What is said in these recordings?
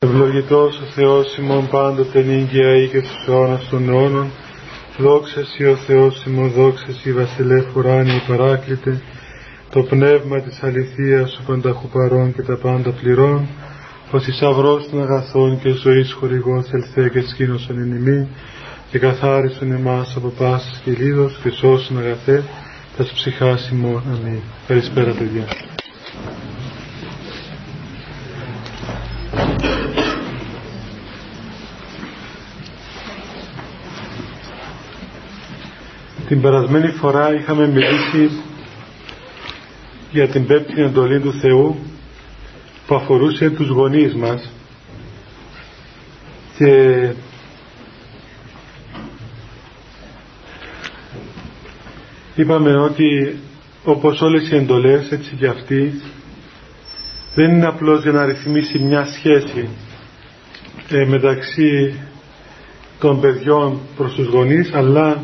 Ευλογητός ο Θεός ημών πάντοτε νύγκαια ή και στους αιώνας των αιώνων. Δόξας Σοι ο Θεός ημών, δόξας Σοι βασιλεύ ουράνιοι παράκλητε. Το πνεύμα της αληθείας ο πανταχού παρών και τα πάντα πληρών. Ο θησαυρός των αγαθών και ζωής χορηγός ελθέ και σκήνωσον εν ημί και καθάρισον εμάς από πάσης και λίδος και σώσον αγαθέ τας ψυχάς ημών. Αμήν. Καλησπέρα παιδιά. Την περασμένη φορά είχαμε μιλήσει για την πέμπτη εντολή του Θεού που αφορούσε τους γονείς μας και είπαμε ότι όπως όλες οι εντολές έτσι και αυτή δεν είναι απλώς για να ρυθμίσει μια σχέση ε, μεταξύ των παιδιών προς τους γονείς αλλά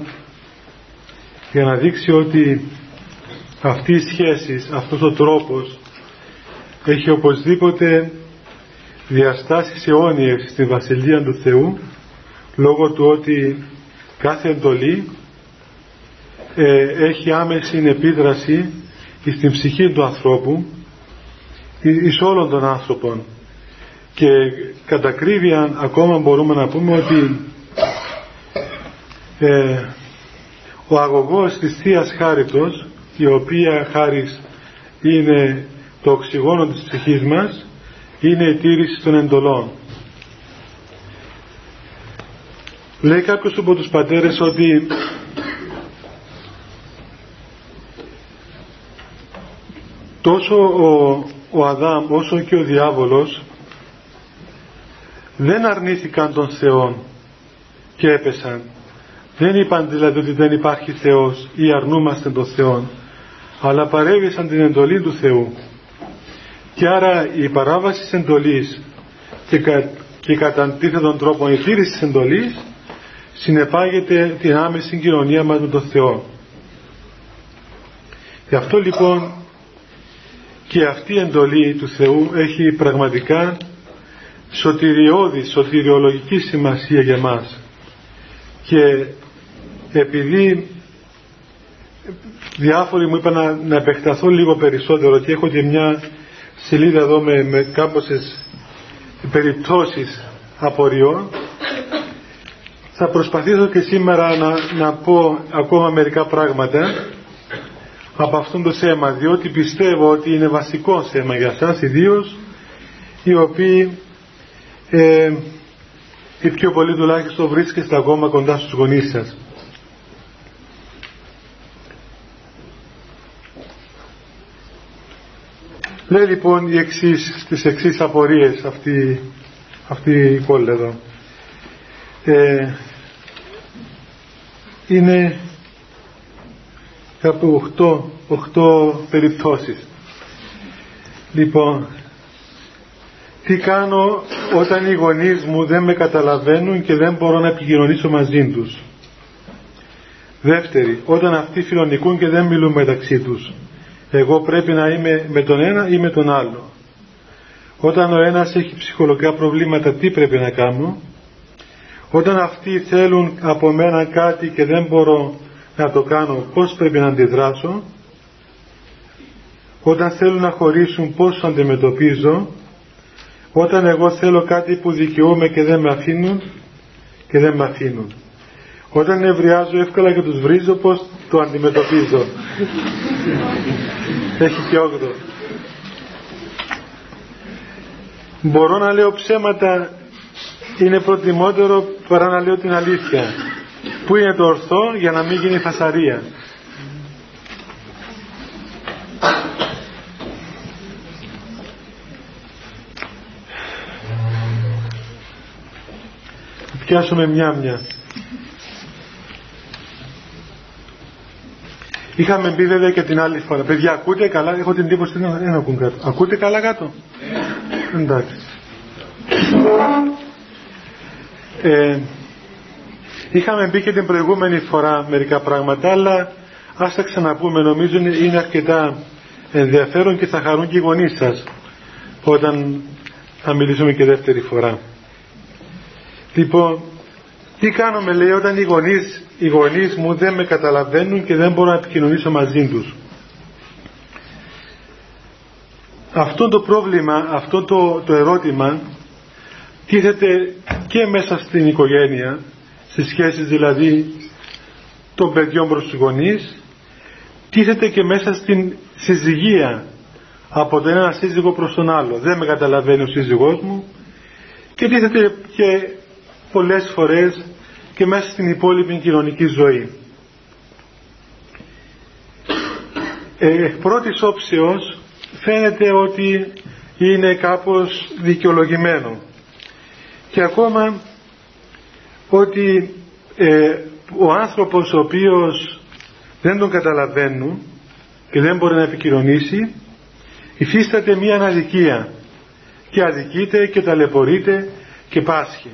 για να δείξει ότι αυτή η σχέση, αυτός ο τρόπος έχει οπωσδήποτε διαστάσεις αιώνιες στη Βασιλεία του Θεού λόγω του ότι κάθε εντολή ε, έχει άμεση επίδραση στην ψυχή του ανθρώπου εις όλων των άνθρωπων. Και κατά ακρίβεια ακόμα μπορούμε να πούμε ότι ε, ο αγωγός της Θείας Χάριτος η οποία χάρις είναι το οξυγόνο της ψυχής μας είναι η τήρηση των εντολών. Λέει κάποιος από τους πατέρες ότι τόσο ο, ο Αδάμ όσο και ο διάβολος δεν αρνήθηκαν τον Θεό και έπεσαν δεν είπαν δηλαδή ότι δεν υπάρχει Θεός ή αρνούμαστε τον Θεό, αλλά παρέβησαν την εντολή του Θεού. Και άρα η παράβαση της εντολής και, κα, και κατά αντίθετον τρόπο η τήρηση της εντολής συνεπάγεται την άμεση κοινωνία μας με τον Θεό. Γι' αυτό λοιπόν και αυτή η εντολή του Θεού έχει πραγματικά σωτηριώδη, σωτηριολογική σημασία για μας και επειδή διάφοροι μου είπαν να, επεκταθώ λίγο περισσότερο και έχω και μια σελίδα εδώ με, με κάμποσες περιπτώσεις απορριών θα προσπαθήσω και σήμερα να, να πω ακόμα μερικά πράγματα από αυτόν το θέμα διότι πιστεύω ότι είναι βασικό θέμα για σας ιδίως οι οποίοι ε, οι πιο πολλοί τουλάχιστον βρίσκεστε ακόμα κοντά στους γονείς σας. Λέει λοιπόν οι εξής, τις εξής απορίες αυτή, αυτή η κόλλη εδώ. Ε, είναι κάπου 8, 8 περιπτώσεις. Λοιπόν, τι κάνω όταν οι γονείς μου δεν με καταλαβαίνουν και δεν μπορώ να επικοινωνήσω μαζί τους; Δεύτερη, όταν αυτοί φιλονικούν και δεν μιλούν μεταξύ τους εγώ πρέπει να είμαι με τον ένα ή με τον άλλο. Όταν ο ένας έχει ψυχολογικά προβλήματα τι πρέπει να κάνω; Όταν αυτοί θέλουν από μένα κάτι και δεν μπορώ να το κάνω πώς πρέπει να αντιδράσω; Όταν θέλουν να χωρίσουν πώς το αντιμετωπίζω; Όταν εγώ θέλω κάτι που δικαιούμαι και δεν με αφήνουν και δεν με αφήνουν. Όταν νευριάζω εύκολα και τους βρίζω πώς το αντιμετωπίζω. Έχει και όγδο. Μπορώ να λέω ψέματα είναι προτιμότερο παρά να λέω την αλήθεια. Πού είναι το ορθό για να μην γίνει φασαρία. Πιάσουμε μια-μια. Είχαμε πει βέβαια και την άλλη φορά. Παιδιά, ακούτε καλά. Έχω την εντύπωση ότι δεν ακούν κάτω. Ακούτε καλά κάτω; Εντάξει. Ε, είχαμε πει και την προηγούμενη φορά μερικά πράγματα, αλλά ας τα ξαναπούμε. Νομίζω είναι αρκετά ενδιαφέρον και θα χαρούν και οι γονείς σας όταν θα μιλήσουμε και δεύτερη φορά. Λοιπόν, τι κάνουμε λέει όταν οι γονείς, οι γονείς μου δεν με καταλαβαίνουν και δεν μπορώ να επικοινωνήσω μαζί τους. Αυτό το πρόβλημα, αυτό το, το ερώτημα τίθεται και μέσα στην οικογένεια, στις σχέσεις δηλαδή των παιδιών προς τους γονείς, τίθεται και μέσα στην συζυγία από τον ένα σύζυγο προς τον άλλο. Δεν με καταλαβαίνει ο σύζυγός μου και τίθεται και πολλές φορές και μέσα στην υπόλοιπη κοινωνική ζωή. Ε, πρώτης όψεως φαίνεται ότι είναι κάπως δικαιολογημένο και ακόμα ότι ε, ο άνθρωπος ο οποίος δεν τον καταλαβαίνουν και δεν μπορεί να επικοινωνήσει υφίσταται μία αναδικία και αδικείται και ταλαιπωρείται και πάσχει.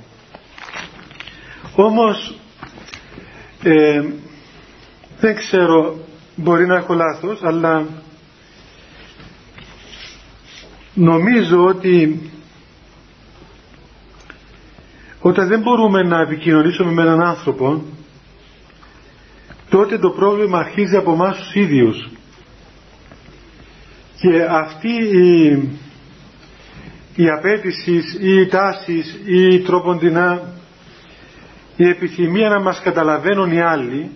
Όμως ε, δεν ξέρω μπορεί να έχω λάθος αλλά νομίζω ότι όταν δεν μπορούμε να επικοινωνήσουμε με έναν άνθρωπο τότε το πρόβλημα αρχίζει από εμάς τους ίδιους. Και αυτή η, η απέτηση ή η τάση ή η τρόποντινά η επιθυμία να μας καταλαβαίνουν οι άλλοι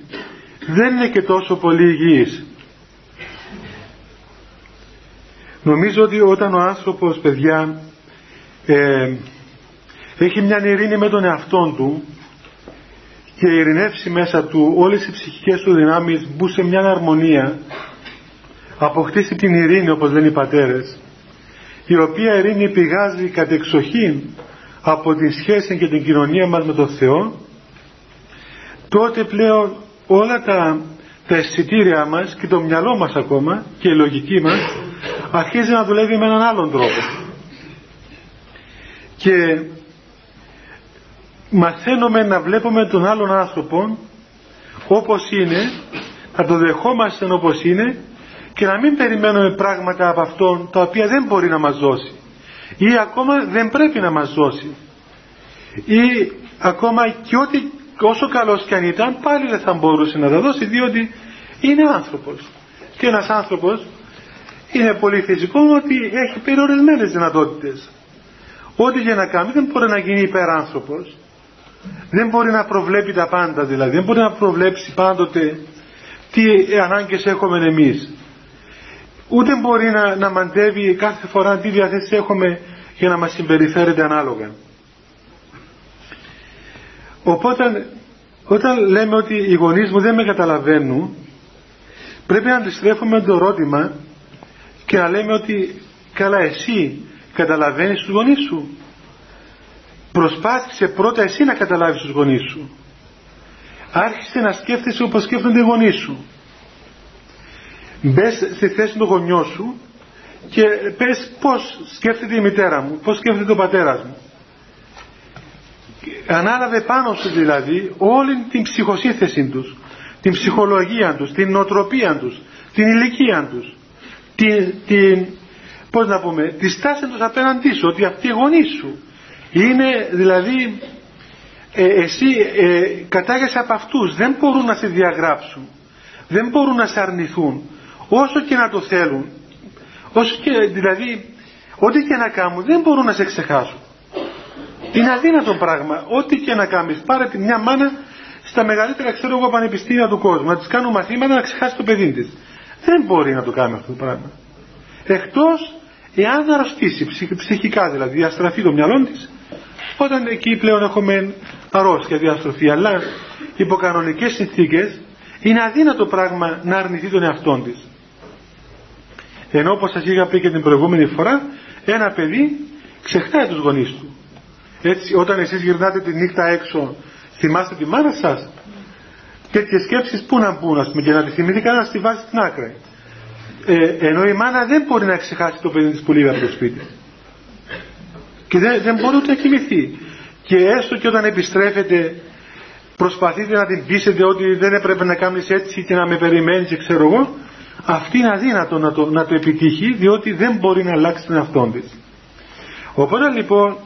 δεν είναι και τόσο πολύ υγιής. Νομίζω ότι όταν ο άνθρωπος, παιδιά, ε, έχει μια ειρήνη με τον εαυτό του και ειρηνεύσει μέσα του όλες οι ψυχικές του δυνάμεις μπουν σε μια αρμονία αποκτήσει την ειρήνη όπως λένε οι πατέρες η οποία ειρήνη πηγάζει κατεξοχήν από τη σχέση και την κοινωνία μας με τον Θεό τότε πλέον όλα τα, τα αισθητήρια μας και το μυαλό μας ακόμα και η λογική μας αρχίζει να δουλεύει με έναν άλλον τρόπο. Και μαθαίνουμε να βλέπουμε τον άλλον άνθρωπο όπως είναι να το δεχόμαστε όπως είναι και να μην περιμένουμε πράγματα από αυτόν τα οποία δεν μπορεί να μας δώσει ή ακόμα δεν πρέπει να μας δώσει ή ακόμα και ό,τι όσο καλός και αν ήταν πάλι δεν θα μπορούσε να τα δώσει διότι είναι άνθρωπος. Και ένας άνθρωπος είναι πολύ φυσικό ότι έχει περιορισμένες δυνατότητες. Ό,τι και να κάνει δεν μπορεί να γίνει υπεράνθρωπος. Δεν μπορεί να προβλέπει τα πάντα δηλαδή. Δεν μπορεί να προβλέψει πάντοτε τι ανάγκες έχουμε εμείς. Ούτε μπορεί να, να μαντεύει κάθε φορά τι διαθέσεις έχουμε για να μας συμπεριφέρεται ανάλογα. Οπότε όταν λέμε ότι οι γονείς μου δεν με καταλαβαίνουν πρέπει να αντιστρέφουμε το ερώτημα και να λέμε ότι καλά εσύ καταλαβαίνεις τους γονείς σου. Προσπάθησε πρώτα εσύ να καταλάβεις τους γονείς σου. Άρχισε να σκέφτεσαι όπως σκέφτονται οι γονείς σου. Μπες στη θέση του γονιού σου και πες πώς σκέφτεται η μητέρα μου, πώς σκέφτεται ο πατέρας μου. Ανάλαβε πάνω σου δηλαδή όλη την ψυχοσύνθεση τους, την ψυχολογία τους, την νοοτροπία τους, την ηλικία τους, την, την πώς να πούμε, τη στάση τους απέναντί σου, ότι αυτή η γονή σου είναι δηλαδή ε, εσύ ε, κατάγεσαι από αυτούς, δεν μπορούν να σε διαγράψουν, δεν μπορούν να σε αρνηθούν, όσο και να το θέλουν όσο και δηλαδή ό,τι και να κάνουν δεν μπορούν να σε ξεχάσουν είναι αδύνατο πράγμα. Ό,τι και να κάνεις πάρε τη μια μάνα στα μεγαλύτερα ξέρω εγώ πανεπιστήμια του κόσμου να της κάνουν μαθήματα να ξεχάσει το παιδί της. Δεν μπορεί να το κάνει αυτό το πράγμα. Εκτός εάν αρρωστήσει ψυχικά δηλαδή διαστραφεί το μυαλό της όταν εκεί πλέον έχουμε αρρώστια διαστροφή. Αλλά υπό κανονικές συνθήκες είναι αδύνατο πράγμα να αρνηθεί τον εαυτό της. Ενώ όπως σας είχα πει και την προηγούμενη φορά, ένα παιδί ξεχνάει τους γονείς του. Έτσι, όταν εσείς γυρνάτε τη νύχτα έξω, θυμάστε τη μάνα σας; Τέτοιες σκέψεις πού να μπουν, ας πούμε, και να τη θυμηθεί κανένας στη βάση στην άκρη. Ε, ενώ η μάνα δεν μπορεί να ξεχάσει το παιδί της που λείπει από το σπίτι. Και δεν, δεν μπορεί ούτε να κοιμηθεί. Και έστω και όταν επιστρέφετε προσπαθείτε να την πείσετε ότι δεν έπρεπε να κάνεις έτσι και να με περιμένεις και ξέρω εγώ αυτή είναι αδύνατο να το, να το επιτύχει διότι δεν μπορεί να αλλάξει τον εαυτό της. Οπότε λοιπόν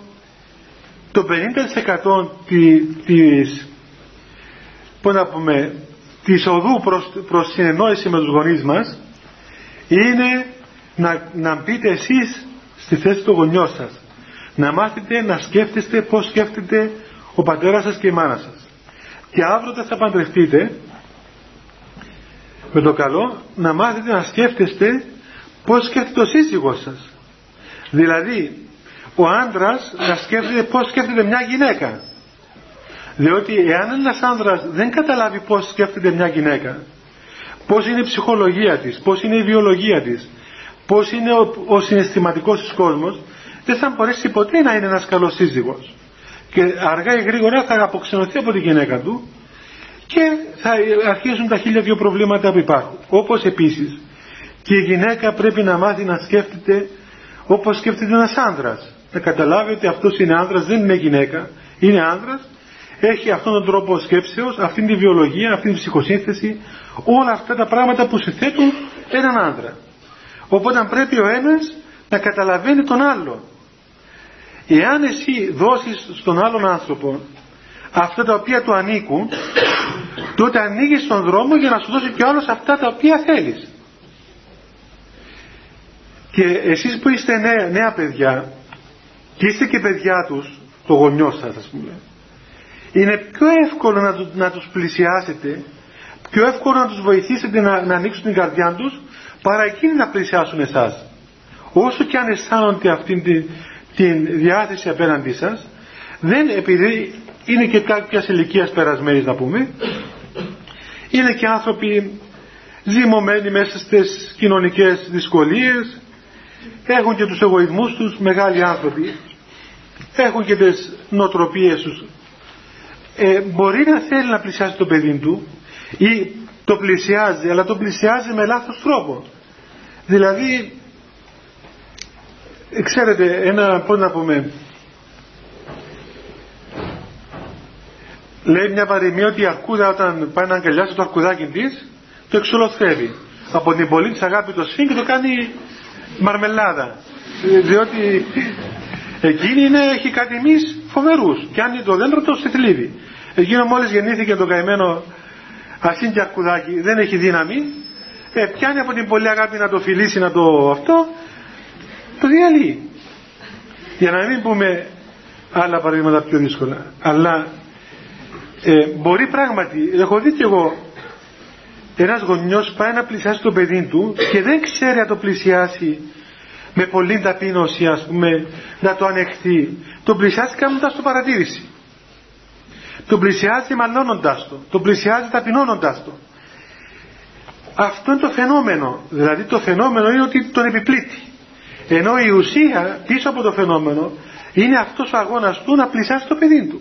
το 50% της, πώς να πούμε, της οδού προς, προς συνεννόηση με τους γονείς μας είναι να, να μπείτε εσείς στη θέση του γονιό σας. Να μάθετε να σκέφτεστε πώς σκέφτεται ο πατέρας σας και η μάνα σας. Και αύριο θα παντρευτείτε με το καλό να μάθετε να σκέφτεστε πώς σκέφτεται ο σύζυγός σας. Δηλαδή ο άντρας να σκέφτεται πώς σκέφτεται μια γυναίκα. Διότι εάν ένας άντρας δεν καταλάβει πώς σκέφτεται μια γυναίκα, πώς είναι η ψυχολογία της, πώς είναι η βιολογία της, πώς είναι ο, ο συναισθηματικός της κόσμος, δεν θα μπορέσει ποτέ να είναι ένας καλός σύζυγος. Και αργά ή γρήγορα θα αποξενωθεί από τη γυναίκα του και θα αρχίσουν τα χίλια δύο προβλήματα που υπάρχουν. Όπως επίσης και η γυναίκα πρέπει να μάθει να σκέφτεται όπως σκέφτεται ένας άνδρας. Να καταλάβει ότι αυτός είναι άνδρας, δεν είναι γυναίκα, είναι άνδρας, έχει αυτόν τον τρόπο σκέψεως, αυτήν τη βιολογία, αυτήν τη ψυχοσύνθεση, όλα αυτά τα πράγματα που συνθέτουν έναν άνδρα. Οπότε πρέπει ο ένας να καταλαβαίνει τον άλλο. Εάν εσύ δώσεις στον άλλον άνθρωπο αυτά τα οποία του ανήκουν, τότε ανοίγεις τον δρόμο για να σου δώσει κι άλλος αυτά τα οποία θέλεις. Και εσείς που είστε νέα, νέα παιδιά και είστε και παιδιά τους, το γονιό σας ας πούμε, είναι πιο εύκολο να, να τους πλησιάσετε, πιο εύκολο να τους βοηθήσετε να, να ανοίξουν την καρδιά τους, παρά εκείνοι να πλησιάσουν εσάς. Όσο και αν αισθάνονται αυτήν την, την διάθεση απέναντί σας, δεν επειδή είναι και κάποια ηλικία περασμένης να πούμε, είναι και άνθρωποι ζυμωμένοι μέσα στις κοινωνικές δυσκολίες, έχουν και τους εγωισμούς τους, μεγάλοι άνθρωποι, έχουν και τις νοοτροπίες τους. Ε, μπορεί να θέλει να πλησιάσει το παιδί του ή το πλησιάζει, αλλά το πλησιάζει με λάθος τρόπο. Δηλαδή, ξέρετε, ένα, πώς να πούμε, λέει μια παροιμία ότι η αρκούδα όταν πάει να αγκαλιάσει το αρκουδάκι της, το εξολοθρεύει. Από την πολύ της αγάπη το σφίγγει και το κάνει μαρμελάδα. Διότι εκείνη είναι, έχει κάτι εμείς φοβερούς. Και αν το δέντρο το σε θλίβει. Εκείνο μόλις γεννήθηκε το καημένο ασύν και αρκουδάκι, δεν έχει δύναμη, ε, πιάνει από την πολύ αγάπη να το φιλήσει, να το αυτό, το διαλύει. Για να μην πούμε άλλα παραδείγματα πιο δύσκολα. Αλλά ε, μπορεί πράγματι, έχω δει και εγώ ένας γονιός πάει να πλησιάσει το παιδί του και δεν ξέρει να το πλησιάσει με πολύ ταπείνωση ας πούμε να το ανεχθεί. Το πλησιάζει κάνοντας το παρατήρηση. Το πλησιάζει μαλώνοντας το. Το πλησιάζει ταπεινώνοντας το. Αυτό είναι το φαινόμενο. Δηλαδή το φαινόμενο είναι ότι τον επιπλήττει. Ενώ η ουσία πίσω από το φαινόμενο είναι αυτός ο αγώνας του να πλησιάσει το παιδί του.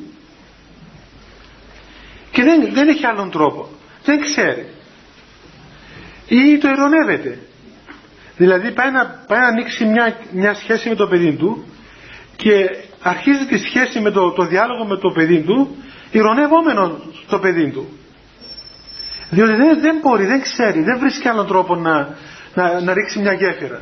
Και δεν, δεν έχει άλλον τρόπο. Δεν ξέρει. Ή το ειρωνεύεται δηλαδή πάει να, πάει να ανοίξει μια, μια σχέση με το παιδί του και αρχίζει τη σχέση με το, το διάλογο με το παιδί του ηρωνεύομενο στο παιδί του. Διότι δεν, δεν μπορεί, δεν ξέρει δεν βρίσκει άλλον τρόπο να, να, να ρίξει μια γέφυρα.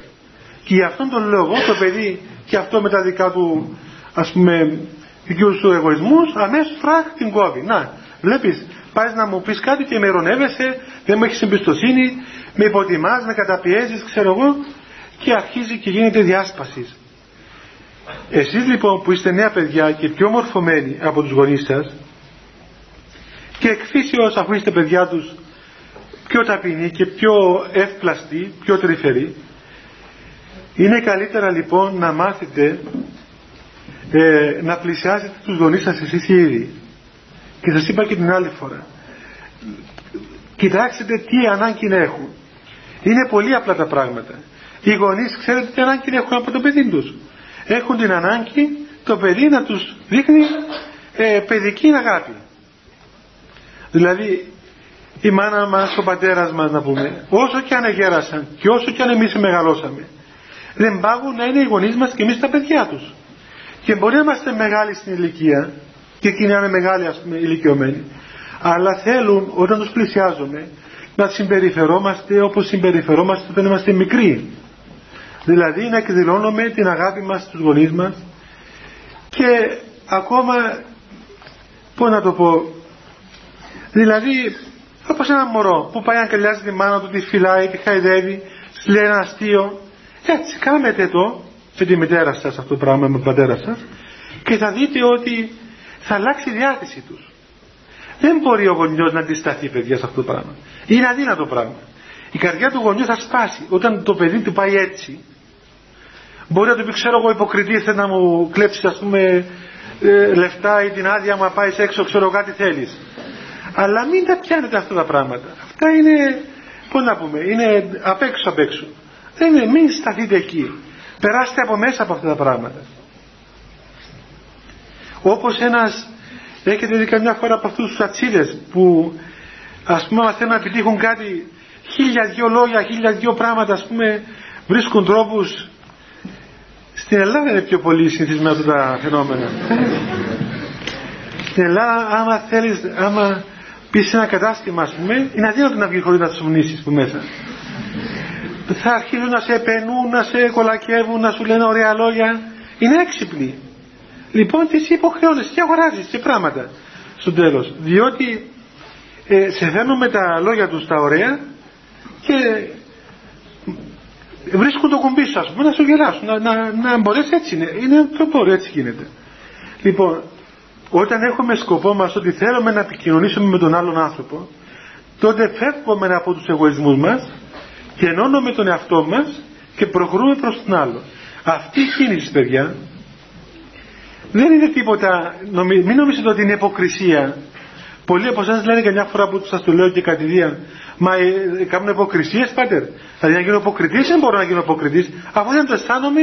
Και γι' αυτόν τον λόγο το παιδί και αυτό με τα δικά του ας πούμε δικούς του εγωισμούς αμέσως φράχ την κόβει. Να βλέπεις πας να μου πεις κάτι και με ειρωνεύεσαι δεν μου έχεις εμπιστοσύνη με υποτιμάς, με καταπιέζεις ξέρω εγώ και αρχίζει και γίνεται διάσπασης. εσείς λοιπόν που είστε νέα παιδιά και πιο μορφωμένοι από τους γονείς σας και εκφύσεως αφού είστε παιδιά τους πιο ταπεινοί και πιο εύπλαστοι, πιο τρυφεροί είναι καλύτερα λοιπόν να μάθετε ε, να πλησιάσετε τους γονείς σας εσείς ήδη. Και σας είπα και την άλλη φορά. Κοιτάξτε τι ανάγκη έχουν. Είναι πολύ απλά τα πράγματα. Οι γονείς ξέρετε τι ανάγκη έχουν από το παιδί τους. Έχουν την ανάγκη το παιδί να τους δείχνει ε, παιδική αγάπη. Δηλαδή η μάνα μας, ο πατέρας μας να πούμε, όσο και αν εγέρασαν και όσο και αν εμείς μεγαλώσαμε, δεν πάγουν να είναι οι γονείς μας και εμείς τα παιδιά τους. Και μπορεί να είμαστε μεγάλοι στην ηλικία και εκείνοι να είναι μεγάλοι ας πούμε ηλικιωμένοι, αλλά θέλουν όταν τους πλησιάζουμε να συμπεριφερόμαστε όπως συμπεριφερόμαστε όταν είμαστε μικροί. Δηλαδή να εκδηλώνουμε την αγάπη μας στους γονείς μας, και ακόμα πώς να το πω δηλαδή όπως ένα μωρό που πάει να αγκαλιάζει τη μάνα του, τη φυλάει, τη χαϊδεύει λέει ένα αστείο. Έτσι κάνετε το με τη μητέρα σας αυτό το πράγμα με τον πατέρας σας και θα δείτε ότι θα αλλάξει η διάθεση τους. Δεν μπορεί ο γονιός να αντισταθεί παιδιά σε αυτό το πράγμα. Είναι αδύνατο πράγμα. Η καρδιά του γονιού θα σπάσει όταν το παιδί του πάει έτσι. Μπορεί να του πει ξέρω εγώ υποκριτή θε να μου κλέψεις ας πούμε ε, λεφτά ή την άδεια μου πάεις έξω ξέρω κάτι θέλεις αλλά μην τα πιάνετε αυτά τα πράγματα. Αυτά είναι πώς να πούμε είναι απ' έξω απ' έξω. Δεν είναι μην σταθείτε εκεί. Περάστε από μέσα από αυτά τα πράγματα όπως ένας έχετε δει καμιά φορά από αυτούς τους ατσίδες που ας πούμε θέλουν να επιτύχουν κάτι χίλια δυο λόγια, χίλια δυο πράγματα ας πούμε βρίσκουν τρόπους. Στην Ελλάδα είναι πιο πολύ συνηθισμένα αυτά τα φαινόμενα. Στην Ελλάδα άμα θέλεις άμα πεις ένα κατάστημα ας πούμε είναι αδύνατο να βγεις χωρίς να σου που μέσα. Θα αρχίζουν να σε επενούν, να σε κολακεύουν, να σου λένε ωραία λόγια. Είναι έξυπνοι λοιπόν τις υποχρεώνεις και αγοράζεις και πράγματα στο τέλος διότι ε, σε φέρνουν με τα λόγια τους τα ωραία και βρίσκουν το κουμπί σου, πούμε, να σου γελάσουν, να, να, να μπορέσει έτσι είναι. Είναι το μπορεί, έτσι γίνεται. Λοιπόν, όταν έχουμε σκοπό μας ότι θέλουμε να επικοινωνήσουμε με τον άλλον άνθρωπο, τότε φεύγουμε από τους εγωισμούς μας και ενώνουμε τον εαυτό μας και προχωρούμε προς τον άλλο. Αυτή η κίνηση, παιδιά, δεν είναι τίποτα, μην νομίζετε ότι είναι υποκρισία. Πολλοί από εσάς λένε καμιά φορά που σας το λέω και κατηδίαν, Μα ε, κάνουν υποκρισίες πάτερ. Δηλαδή να γίνω υποκριτής δεν μπορώ να γίνω υποκριτής. Αφού δεν το αισθάνομαι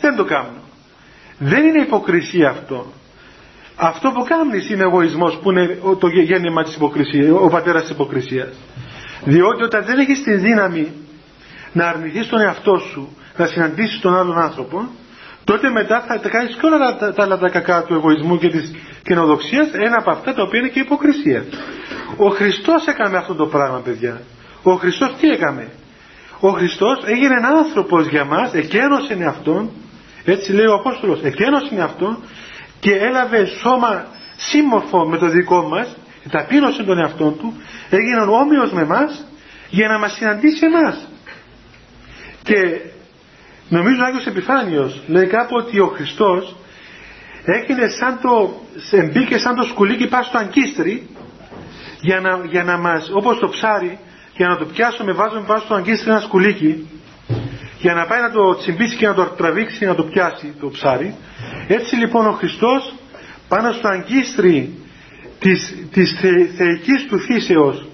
δεν το κάνω. Δεν είναι υποκρισία αυτό. Αυτό που κάνεις είναι εγωισμός που είναι το γέννημα της υποκρισίας, ο πατέρας της υποκρισίας. Διότι όταν δεν έχεις τη δύναμη να αρνηθείς τον εαυτό σου, να συναντήσεις τον άλλον άνθρωπο, τότε μετά θα τα κάνεις και όλα τα, τα, τα κακά του εγωισμού και της κοινοδοξίας, ένα από αυτά τα οποία είναι και η υποκρισία. Ο Χριστός έκανε αυτό το πράγμα παιδιά. Ο Χριστός τι έκανε; Ο Χριστός έγινε ένα άνθρωπος για μας, εκένωσε αυτόν, έτσι λέει ο Απόστολος, εκένωσε αυτόν και έλαβε σώμα σύμμορφο με το δικό μας, ταπείνωσε τον εαυτό του, έγινε όμοιος με μας για να μας συναντήσει εμάς. Και νομίζω ο Άγιος Επιφάνιος λέει κάπου ότι ο Χριστός έγινε σαν το, μπήκε σαν το σκουλίκι πάνω στο αγκίστρι για να, για να μας, όπως το ψάρι, για να το πιάσουμε βάζουμε πάνω στο αγκίστρι ένα σκουλίκι για να πάει να το τσιμπήσει και να το τραβήξει να το πιάσει το ψάρι. Έτσι λοιπόν ο Χριστός πάνω στο αγκίστρι της, της θε, θεϊκής του φύσεως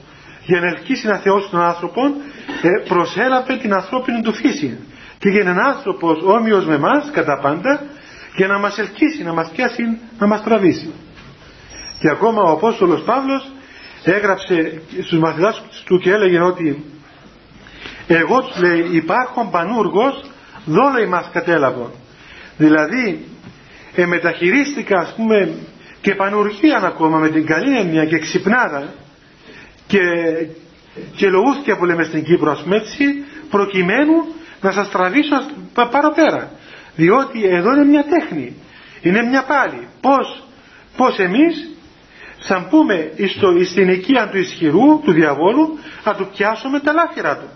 για να ελκύσει να θεώσει τον άνθρωπο ε, προσέλαβε την ανθρώπινη του φύση και για έναν άνθρωπος όμοιος με εμάς κατά πάντα για να μας ελκύσει, να μας πιάσει, να μας τραβήσει. Και ακόμα ο Απόστολος Παύλος έγραψε στους μαθητάς του και έλεγε ότι εγώ τους λέει υπάρχον πανούργος δόλο ημάς κατέλαβον. Δηλαδή ε, μεταχειρίστηκα ας πούμε και πανουργίαν ακόμα με την καλή έννοια και ξυπνάδα και, και λογούθηκε που λέμε στην Κύπρο ας πούμε έτσι προκειμένου να σας τραβήσω πάρω πέρα διότι εδώ είναι μια τέχνη. Είναι μια πάλι. Πως, πως εμείς σαν πούμε στο, στην οικία του ισχυρού του διαβόλου να του πιάσουμε τα λάφυρα του.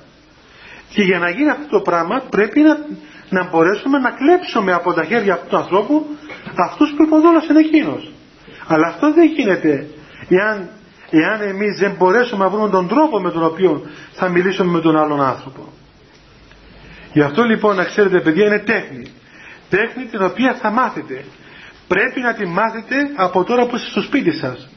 Και για να γίνει αυτό το πράγμα πρέπει να, να μπορέσουμε να κλέψουμε από τα χέρια αυτού του ανθρώπου αυτούς που υποδόλασαν εκείνος. Αλλά αυτό δεν γίνεται. Εάν, εάν εμείς δεν μπορέσουμε να βρούμε τον τρόπο με τον οποίο θα μιλήσουμε με τον άλλον άνθρωπο γι' αυτό λοιπόν να ξέρετε παιδιά είναι τέχνη. Τέχνη την οποία θα μάθετε. Πρέπει να τη μάθετε από τώρα που είστε στο σπίτι σας.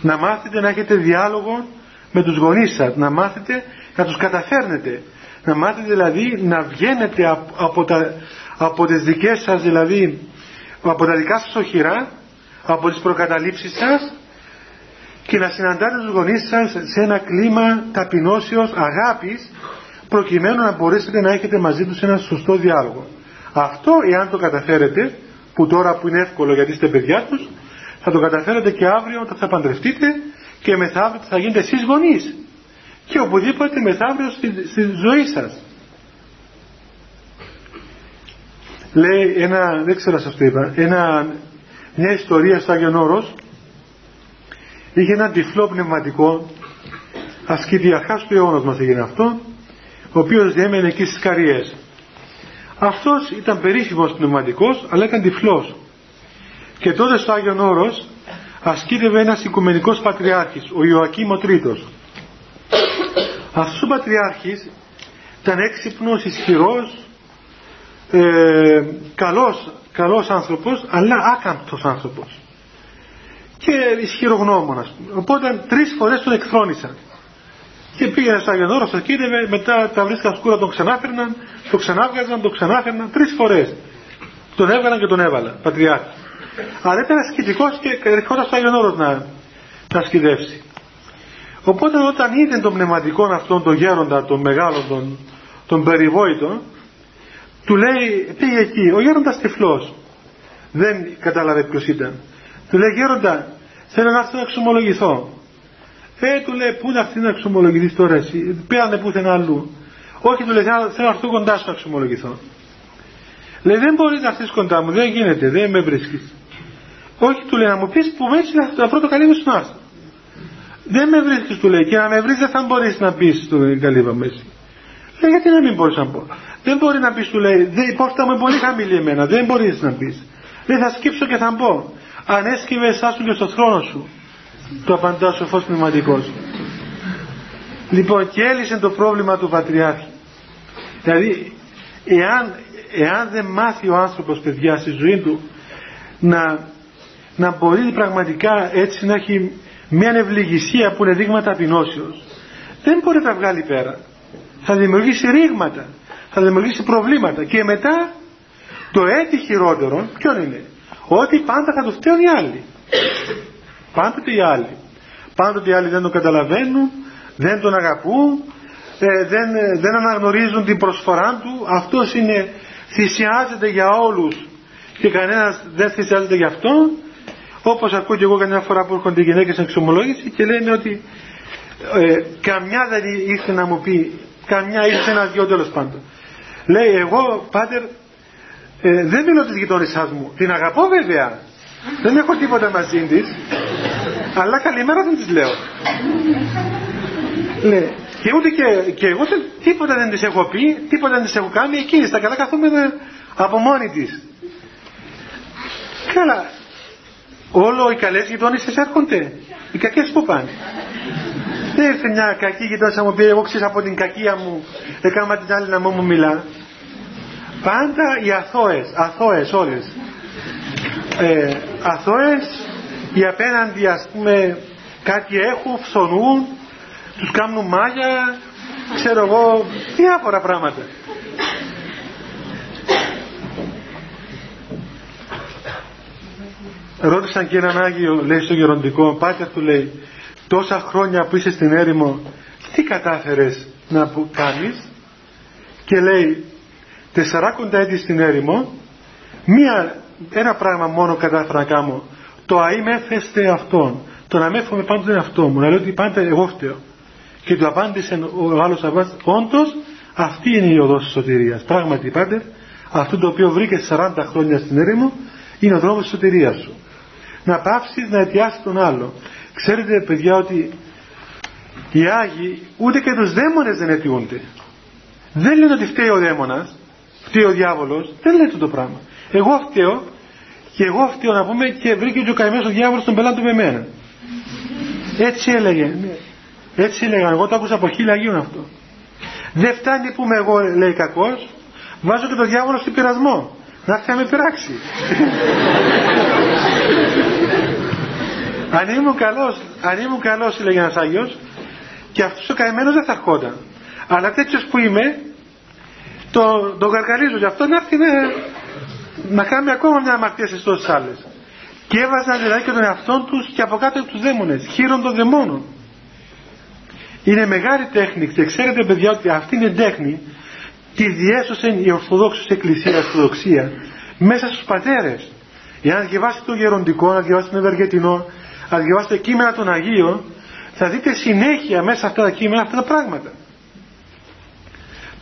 Να μάθετε να έχετε διάλογο με τους γονείς σας. Να μάθετε να τους καταφέρνετε. Να μάθετε δηλαδή να βγαίνετε από, από, τα, από τις δικές σας δηλαδή από τα δικά σας οχυρά από τις προκαταλήψεις σας και να συναντάτε τους γονείς σας σε ένα κλίμα ταπεινώσεως αγάπης προκειμένου να μπορέσετε να έχετε μαζί τους ένα σωστό διάλογο. Αυτό εάν το καταφέρετε που τώρα που είναι εύκολο γιατί είστε παιδιά τους θα το καταφέρετε και αύριο όταν θα παντρευτείτε και μεθαύριο θα γίνετε εσείς γονείς. Και οπουδήποτε μεθαύριο στη, στη ζωή σας. Λέει ένα, δεν ξέρω σας το είπα, ένα μια ιστορία στο Άγιον Όρος. Είχε ένα τυφλό πνευματικό ασκηδιαρχάς του αιώνος μας έγινε αυτό ο οποίος διέμενε εκεί στις Καριές αυτός ήταν περίφημος πνευματικός αλλά ήταν τυφλός. Και τότε στο Άγιον Όρος ασκήτευε ένας οικουμενικός πατριάρχης ο Ιωακήμ ο Τρίτος. Αυτός ο πατριάρχης ήταν έξυπνος, ισχυρός ε, καλός, καλός άνθρωπος αλλά άκαμπτος άνθρωπος. Και ισχυρογνώμονας οπότε τρεις φορές τον εκθρόνησαν και πήγαινε στο Άγιον Όρος, το κοίτευε, μετά τα βρίσκαν σκούρα τον ξανάφερναν, το ξανάβγαζαν, το ξανάφερναν τρεις φορές. Τον έβγαλαν και τον έβαλαν, πατριάρχη. Αλλά ήταν ασκητικός και ερχόταν στο Άγιον Όρος να, να ασκητεύσει. Οπότε όταν είδε τον πνευματικό αυτόν, τον γέροντα, τον μεγάλο, τον, τον περιβόητο, του λέει, πήγε εκεί, ο γέροντας τυφλός. Δεν κατάλαβε ποιος ήταν. Του λέει, γέροντα, θέλω να έρθω να εξομολογηθώ. Ε, του λέει, πού είναι αυτή να εξομολογηθείς τώρα εσύ, πέρανε πουθενά αλλού. Όχι, του λέει, θέλω να έρθω κοντά σου να εξομολογηθώ. Λέει, δεν μπορείς να έρθεις κοντά μου, δεν γίνεται, δεν με βρίσκεις. Όχι, του λέει, να μου πεις που με έτσι να βρω το καλύβα σου να Δεν με βρίσκεις, του λέει, και να με βρεις δεν θα μπορείς να πεις στο καλύβα μου έτσι. Λέει, γιατί να μην μπορείς να πω. Δεν μπορεί να πεις, του λέει, η πόρτα μου είναι πολύ χαμηλή εμένα, δεν μπορείς να πεις. Λέει, θα σκύψω και θα μπω. Αν έσκυβε εσάς και στο θρόνο σου το απαντάς ο σοφός πνευματικός. Λοιπόν και έλυσε το πρόβλημα του Πατριάρχη. Δηλαδή εάν, εάν δεν μάθει ο άνθρωπος παιδιά στη ζωή του να, να μπορεί πραγματικά έτσι να έχει μια ευληγησία που είναι δείγμα ταπεινώσεως δεν μπορεί να τα βγάλει πέρα. Θα δημιουργήσει ρήγματα θα δημιουργήσει προβλήματα. Και μετά το έτη χειρότερο ποιον είναι; Ότι πάντα θα το φταίουν οι άλλοι Πάντοτε οι άλλοι. Πάντοτε οι άλλοι δεν τον καταλαβαίνουν, δεν τον αγαπούν, ε, δεν, ε, δεν αναγνωρίζουν την προσφορά του. Αυτός είναι, θυσιάζεται για όλους και κανένας δεν θυσιάζεται για αυτόν. Όπως ακούω και εγώ καμιά φορά που έρχονται οι γυναίκες στην εξομολόγηση και λένε ότι ε, καμιά δεν ήρθε να μου πει, καμιά ήρθε ένας δυο τέλος πάντων. Λέει εγώ πάτερ ε, δεν μιλώ της γειτόνισσάς μου, την αγαπώ βέβαια, δεν έχω τίποτα μαζί της, αλλά καλημέρα δεν της λέω. Ναι. Και ούτε και, και εγώ τίποτα δεν της έχω πει, τίποτα δεν της έχω κάνει, εκείνης στα καλά καθόμενα από μόνη της. Καλά. Όλο οι καλές γειτόνισε έρχονται. Οι κακές που πάνε. Δεν ήρθε μια κακή γειτόνισσα μου πει, εγώ ξέρω από την κακία μου, έκανα την άλλη να μου μιλά. Πάντα οι αθώες, αθώες όλες ε, αθώες οι απέναντι ας πούμε κάτι έχουν, φθονούν τους κάνουν μάγια ξέρω εγώ διάφορα πράγματα. Ρώτησαν και έναν Άγιο λέει στο γεροντικό πάτερ του λέει τόσα χρόνια που είσαι στην έρημο τι κατάφερες να κάνεις; Και λέει τεσσαράκοντα έτη στην έρημο μία ένα πράγμα μόνο κατάφερα να κάνω. Το αείμεθεστε αυτόν. Το να με εύχομαι πάντοτε είναι αυτό μου. Να λέω ότι πάντα εγώ φταίω. Και του απάντησε ο άλλο Αββά, όντως αυτή είναι η οδός της σωτηρίας. Πράγματι, πάντε, αυτό το οποίο βρήκες 40 χρόνια στην έρημο είναι ο δρόμος της σωτηρίας σου. Να πάψεις να αιτιάσεις τον άλλο. Ξέρετε, παιδιά, ότι οι Άγιοι ούτε και τους δαίμονες δεν αιτιούνται. Δεν λένε ότι φταίει ο δαίμονας, φταίει ο διάβολος, δεν λένε το πράγμα. Εγώ φταίω και εγώ φταίω να πούμε και βρήκε και ο καημένος ο διάβολος τον πελάτη με μένα. Έτσι έλεγε. Ναι. Έτσι έλεγα. Εγώ το άκουσα από χίλια Αγίων αυτό. Δεν φτάνει που είμαι εγώ λέει κακός. Βάζω και το διάβολο στην πειρασμό. Να έρθει να με πειράξει. αν ήμουν καλός, αν ήμουν καλός έλεγε ένας Άγιος και αυτός ο καημένος δεν θα ερχόταν. Αλλά τέτοιος που είμαι το, το καρκαρίζω γι' αυτό να έρθει να, να κάνει ακόμα μια αμαρτία σε τόσες άλλες. Και έβαζαν δηλαδή και τον εαυτό τους και από κάτω τους δαίμονες, χείρον των δαιμόνων. Είναι μεγάλη τέχνη και ξέρετε παιδιά ότι αυτή είναι τέχνη τη διέσωσε η Ορθοδόξους Εκκλησία Ορθοδοξία μέσα στους πατέρες. Για να διαβάσετε το γεροντικό, να διαβάσετε τον Ευεργετινό, να διαβάσετε κείμενα των Αγίων, θα δείτε συνέχεια μέσα αυτά τα κείμενα αυτά τα πράγματα.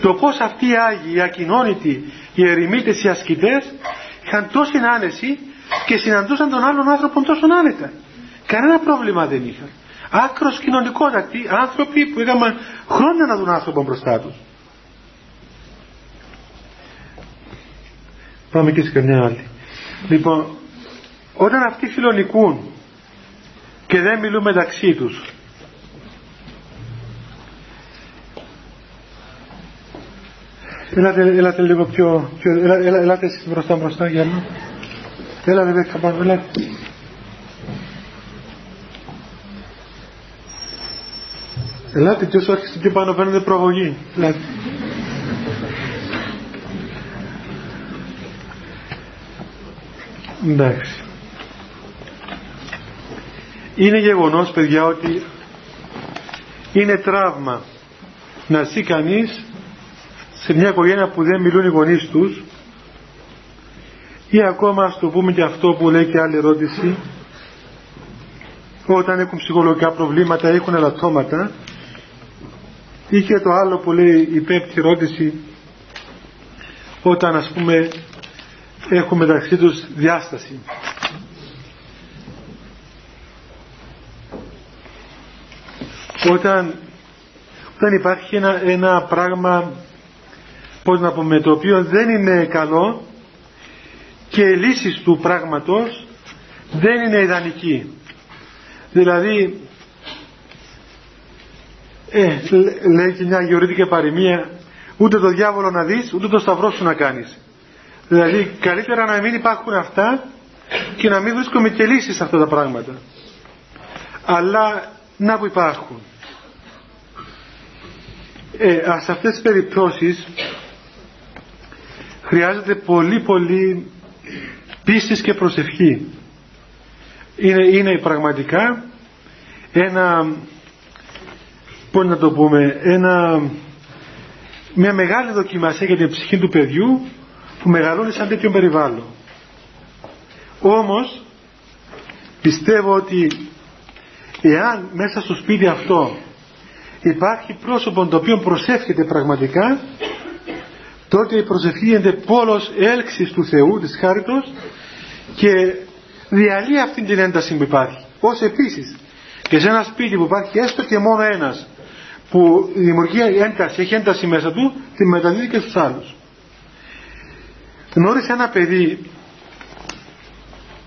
Το πώς αυτοί οι Άγιοι, οι ακοινώνητοι, οι ερημίτες, οι ασκητές είχαν τόση άνεση και συναντούσαν τον άλλον άνθρωπο τόσο άνετα. Κανένα πρόβλημα δεν είχαν. Άκρος κοινωνικότατοι άνθρωποι που είχαν χρόνια να δουν άνθρωπο μπροστά τους. Πάμε και σε καμιά άλλη. Λοιπόν, όταν αυτοί φιλονικούν και δεν μιλούν μεταξύ τους Ελάτε, ελάτε λίγο πιο, πιο ελά, ελά, ελάτε εσείς μπροστά μπροστά για να Έλα ρε πάνω, ελάτε. Ελάτε και όσο έρχεστε πιο πάνω παίρνετε προβολή. Ελάτε. Εντάξει. Είναι γεγονός παιδιά ότι είναι τραύμα να ζει κανείς σε μια οικογένεια που δεν μιλούν οι γονείς τους ή ακόμα ας το πούμε και αυτό που λέει και άλλη ερώτηση όταν έχουν ψυχολογικά προβλήματα έχουν ελαττώματα ή και το άλλο που λέει η πέμπτη ερώτηση όταν ας πούμε έχουν μεταξύ τους διάσταση. Όταν, όταν υπάρχει ένα, ένα πράγμα πώς να πούμε το οποίο δεν είναι καλό και οι λύσεις του πράγματος δεν είναι ιδανική. Δηλαδή ε, λέει και μια γεωρητική παροιμία ούτε το διάβολο να δεις ούτε το σταυρό σου να κάνεις δηλαδή καλύτερα να μην υπάρχουν αυτά και να μην βρίσκουμε και λύσεις σε αυτά τα πράγματα. Αλλά να που υπάρχουν. Ε, σε αυτές τις περιπτώσεις χρειάζεται πολύ πολύ πίστης και προσευχή. Είναι, είναι πραγματικά ένα πώς να το πούμε ένα, μια μεγάλη δοκιμασία για την ψυχή του παιδιού που μεγαλώνει σαν τέτοιο περιβάλλον. Όμως πιστεύω ότι εάν μέσα στο σπίτι αυτό υπάρχει πρόσωπο το οποίο προσεύχεται πραγματικά τότε η προσευχή γίνεται πόλος έλξης του Θεού της χάριτος και διαλύει αυτή την ένταση που υπάρχει. Ως επίσης και σε ένα σπίτι που υπάρχει έστω και μόνο ένας που δημιουργεί ένταση, έχει ένταση μέσα του τη μεταδίδει και στους άλλους. Γνώρισε ένα παιδί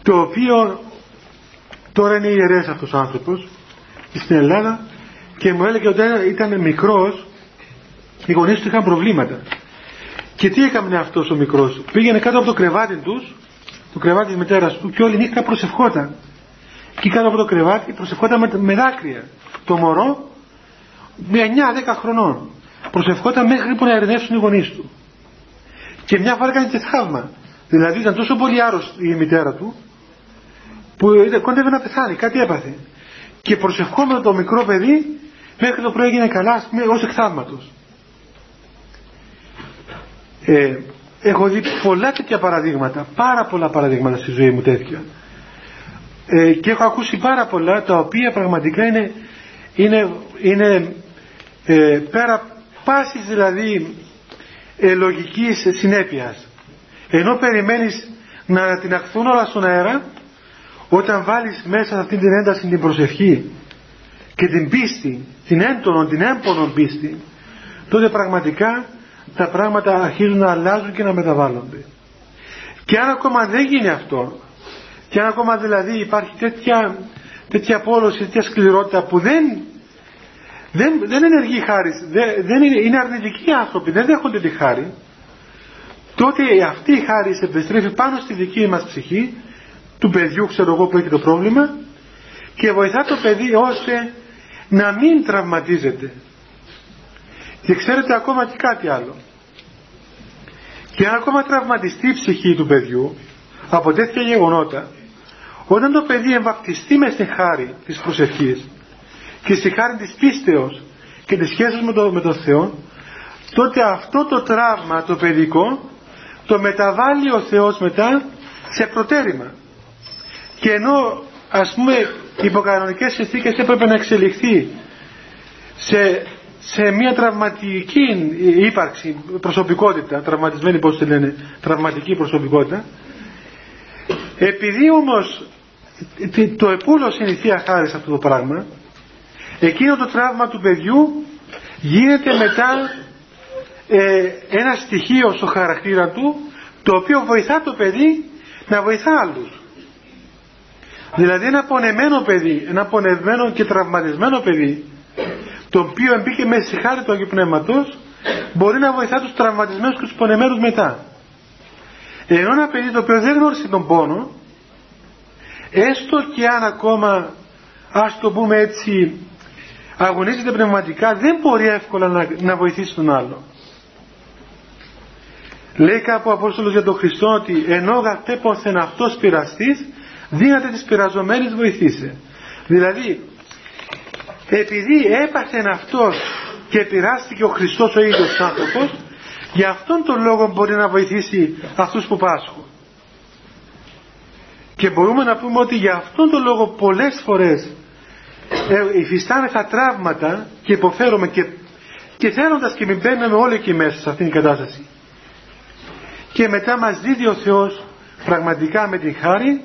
το οποίο τώρα είναι ιερέας αυτός ο άνθρωπος στην Ελλάδα και μου έλεγε ότι ήταν μικρός οι γονείς του είχαν προβλήματα και τι έκανε αυτός ο μικρός; Πήγαινε κάτω από το κρεβάτι τους το κρεβάτι της μητέρας του και όλη νύχτα προσευχόταν. Και κάτω από το κρεβάτι προσευχόταν με, με δάκρυα. Το μωρό με 9-10 χρονών προσευχόταν μέχρι που να ερνεύσουν οι γονείς του. Και μια φορά έκανε και θαύμα. Δηλαδή ήταν τόσο πολύ άρρωστη η μητέρα του που κόντευε να πεθάνει κάτι έπαθε. Και προσευχόμενο το μικρό παιδί μέχρι το πρωί έγινε καλά ως εκθαύματος ε, έχω δει πολλά τέτοια παραδείγματα πάρα πολλά παραδείγματα στη ζωή μου τέτοια. Ε, και έχω ακούσει πάρα πολλά τα οποία πραγματικά είναι, είναι, είναι ε, πέρα πάσης δηλαδή ε, λογικής συνέπειας. Ενώ περιμένεις να την αχθούν όλα στον αέρα όταν βάλεις μέσα αυτή την ένταση την προσευχή και την πίστη την έντονο, την έμπονο πίστη τότε πραγματικά τα πράγματα αρχίζουν να αλλάζουν και να μεταβάλλονται και αν ακόμα δεν γίνει αυτό και αν ακόμα δηλαδή υπάρχει τέτοια, τέτοια πόλωση, τέτοια σκληρότητα που δεν, δεν, δεν ενεργεί χάρη, δεν, δεν είναι, είναι αρνητικοί άνθρωποι, δεν δέχονται τη χάρη, τότε αυτή η χάρη επιστρέφει πάνω στη δική μας ψυχή, του παιδιού ξέρω εγώ που έχει το πρόβλημα και βοηθά το παιδί ώστε να μην τραυματίζεται. Και ξέρετε ακόμα και κάτι άλλο. Και αν ακόμα τραυματιστεί η ψυχή του παιδιού από τέτοια γεγονότα, όταν το παιδί εμβαπτιστεί μες στη χάρη της προσευχής και στη χάρη της πίστεως και της σχέσης με, το, με τον Θεό, τότε αυτό το τραύμα το παιδικό το μεταβάλλει ο Θεός μετά σε προτέρημα. Και ενώ ας πούμε υποκανονικές συνθήκες έπρεπε να εξελιχθεί σε, σε μια τραυματική ύπαρξη, προσωπικότητα, τραυματισμένη πώς τη λένε, τραυματική προσωπικότητα, Επειδή όμως το επούλωσε η Θεία Χάρη σε αυτό το πράγμα, εκείνο το τραύμα του παιδιού γίνεται μετά ε, ένα στοιχείο στο χαρακτήρα του το οποίο βοηθά το παιδί να βοηθά άλλους. Δηλαδή ένα πονεμένο παιδί, ένα πονεμένο και τραυματισμένο παιδί το οποίο μπήκε μέσα στη χάρη του Αγίου Πνεύματος μπορεί να βοηθά τους τραυματισμένους και τους πονεμένους μετά. Ενώ ένα παιδί το οποίο δεν γνώρισε τον πόνο έστω και αν ακόμα ας το πούμε έτσι αγωνίζεται πνευματικά δεν μπορεί εύκολα να, να βοηθήσει τον άλλο. Λέει κάπου ο Απόστολος για τον Χριστό ότι ενώ γατέπωθεν αυτός πειραστής δύναται τις πειραζομένες βοηθήσε. Δηλαδή επειδή έπαθεν αυτός και πειράστηκε ο Χριστός ο ίδιος άνθρωπος για αυτόν τον λόγο μπορεί να βοηθήσει αυτούς που πάσχουν. Και μπορούμε να πούμε ότι για αυτόν τον λόγο πολλές φορές ε, υφιστάμεθα τραύματα και υποφέρουμε και, και θέλοντας και μην μπαίνουμε όλοι εκεί μέσα σε αυτήν την κατάσταση. Και μετά μας δίδει ο Θεός πραγματικά με την χάρη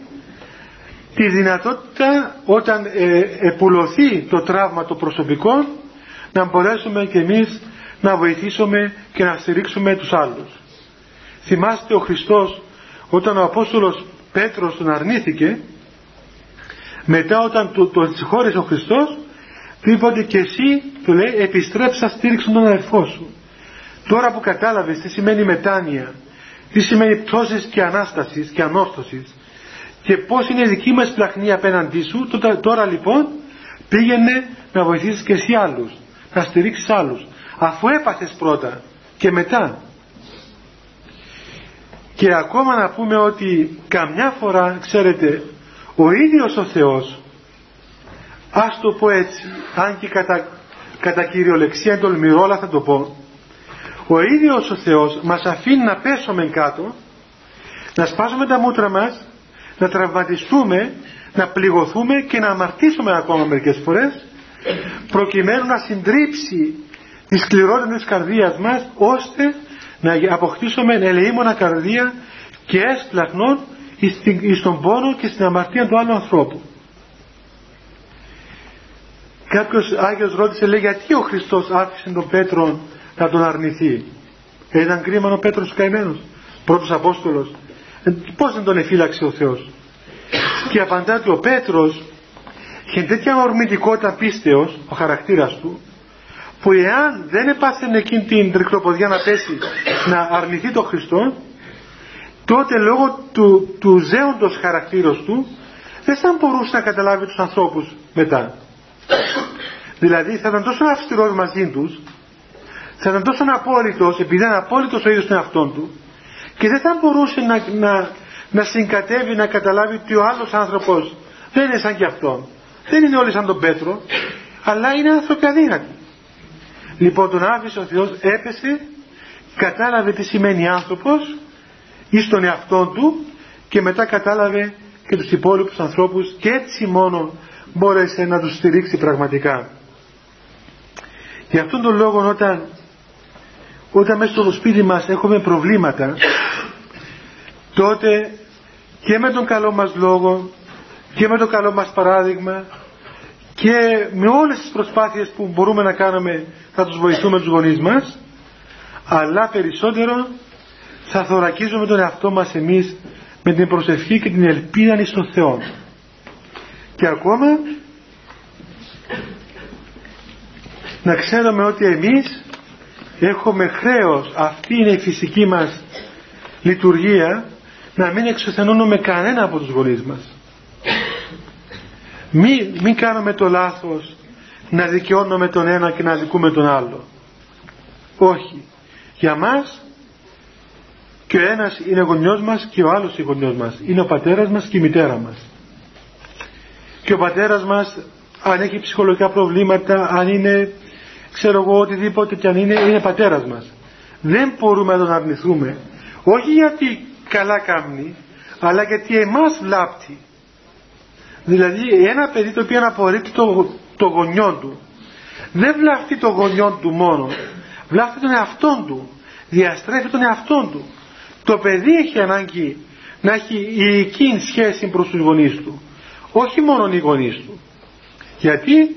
τη δυνατότητα όταν ε, επουλωθεί το τραύμα το προσωπικό να μπορέσουμε και εμείς να βοηθήσουμε και να στηρίξουμε τους άλλους. Θυμάστε ο Χριστός όταν ο Απόστολος Πέτρος τον αρνήθηκε μετά όταν τον το συγχώρησε ο Χριστός του είπε ότι και εσύ του λέει επιστρέψα στήριξον τον αδερφό σου. Τώρα που κατάλαβες τι σημαίνει μετάνοια, τι σημαίνει πτώσεις και ανάστασης και ανόρθωσης και πώς είναι η δική μας πλαχνή απέναντί σου τώρα, τώρα λοιπόν πήγαινε να βοηθήσεις και εσύ άλλους να στηρίξεις άλλους. Αφού έπαθες πρώτα και μετά. Και ακόμα να πούμε ότι καμιά φορά ξέρετε ο ίδιος ο Θεός ας το πω έτσι αν και κατά, κατά κυριολεξία τολμηρό αλλά θα το πω ο ίδιος ο Θεός μας αφήνει να πέσουμε κάτω να σπάσουμε τα μούτρα μας να τραυματιστούμε να πληγωθούμε και να αμαρτήσουμε ακόμα μερικές φορές προκειμένου να συντρίψει τη σκληρότητα της καρδίας μας ώστε να αποκτήσουμε ελεήμονα καρδία και έσπλαχνον στον πόνο και στην αμαρτία του άλλου ανθρώπου. Κάποιος Άγιος ρώτησε λέει γιατί ο Χριστός άφησε τον Πέτρο να τον αρνηθεί; Ε, ήταν κρίμα ο Πέτρος καημένος, πρώτος Απόστολος. Ε, πώς δεν τον εφύλαξε ο Θεός; Και απαντάται ο Πέτρος είχε τέτοια ορμητικότητα πίστεως, ο χαρακτήρας του, που εάν δεν έπαθεν εκείνη την τρικλοποδιά να πέσει να αρνηθεί τον Χριστό τότε λόγω του, του ζέοντος χαρακτήρος του δεν θα μπορούσε να καταλάβει τους ανθρώπους μετά δηλαδή θα ήταν τόσο αυστηρός μαζί τους θα ήταν τόσο απόλυτος επειδή ήταν απόλυτος ο ίδιος τον εαυτόν του και δεν θα μπορούσε να, να, να συγκατεύει να καταλάβει ότι ο άλλος άνθρωπος δεν είναι σαν και αυτόν δεν είναι όλοι σαν τον Πέτρο αλλά είναι άνθρωποι αδύνατοι Λοιπόν τον άφησε ο Θεός, έπεσε, κατάλαβε τι σημαίνει άνθρωπος ή στον εαυτό του και μετά κατάλαβε και τους υπόλοιπους ανθρώπους και έτσι μόνο μπόρεσε να τους στηρίξει πραγματικά. Γι' αυτόν τον λόγο όταν, όταν μέσα στο σπίτι μας έχουμε προβλήματα τότε και με τον καλό μας λόγο και με το καλό μας παράδειγμα και με όλες τις προσπάθειες που μπορούμε να κάνουμε θα τους βοηθούμε τους γονείς μας αλλά περισσότερο θα θωρακίζουμε τον εαυτό μας εμείς με την προσευχή και την ελπίδα στον Θεό. Και ακόμα να ξέρουμε ότι εμείς έχουμε χρέος αυτή είναι η φυσική μας λειτουργία να μην εξουθενώνουμε κανένα από τους γονείς μας μην, μην κάνουμε το λάθος να δικαιώνουμε τον ένα και να δικούμε τον άλλο. Όχι. Για μας και ο ένας είναι γονιός μας και ο άλλος είναι γονιός μας. Είναι ο πατέρας μας και η μητέρα μας. Και ο πατέρας μας αν έχει ψυχολογικά προβλήματα, αν είναι ξέρω εγώ οτιδήποτε και αν είναι, είναι πατέρας μας. Δεν μπορούμε να τον αρνηθούμε. Όχι γιατί καλά κάνει, αλλά γιατί εμάς βλάπτει. Δηλαδή ένα παιδί το οποίο απορρίπτει το, το γονιό του δεν βλάφτει το γονιό του μόνο βλάφτει τον εαυτό του διαστρέφει τον εαυτό του το παιδί έχει ανάγκη να έχει υλική σχέση προς τους γονείς του όχι μόνο οι γονείς του γιατί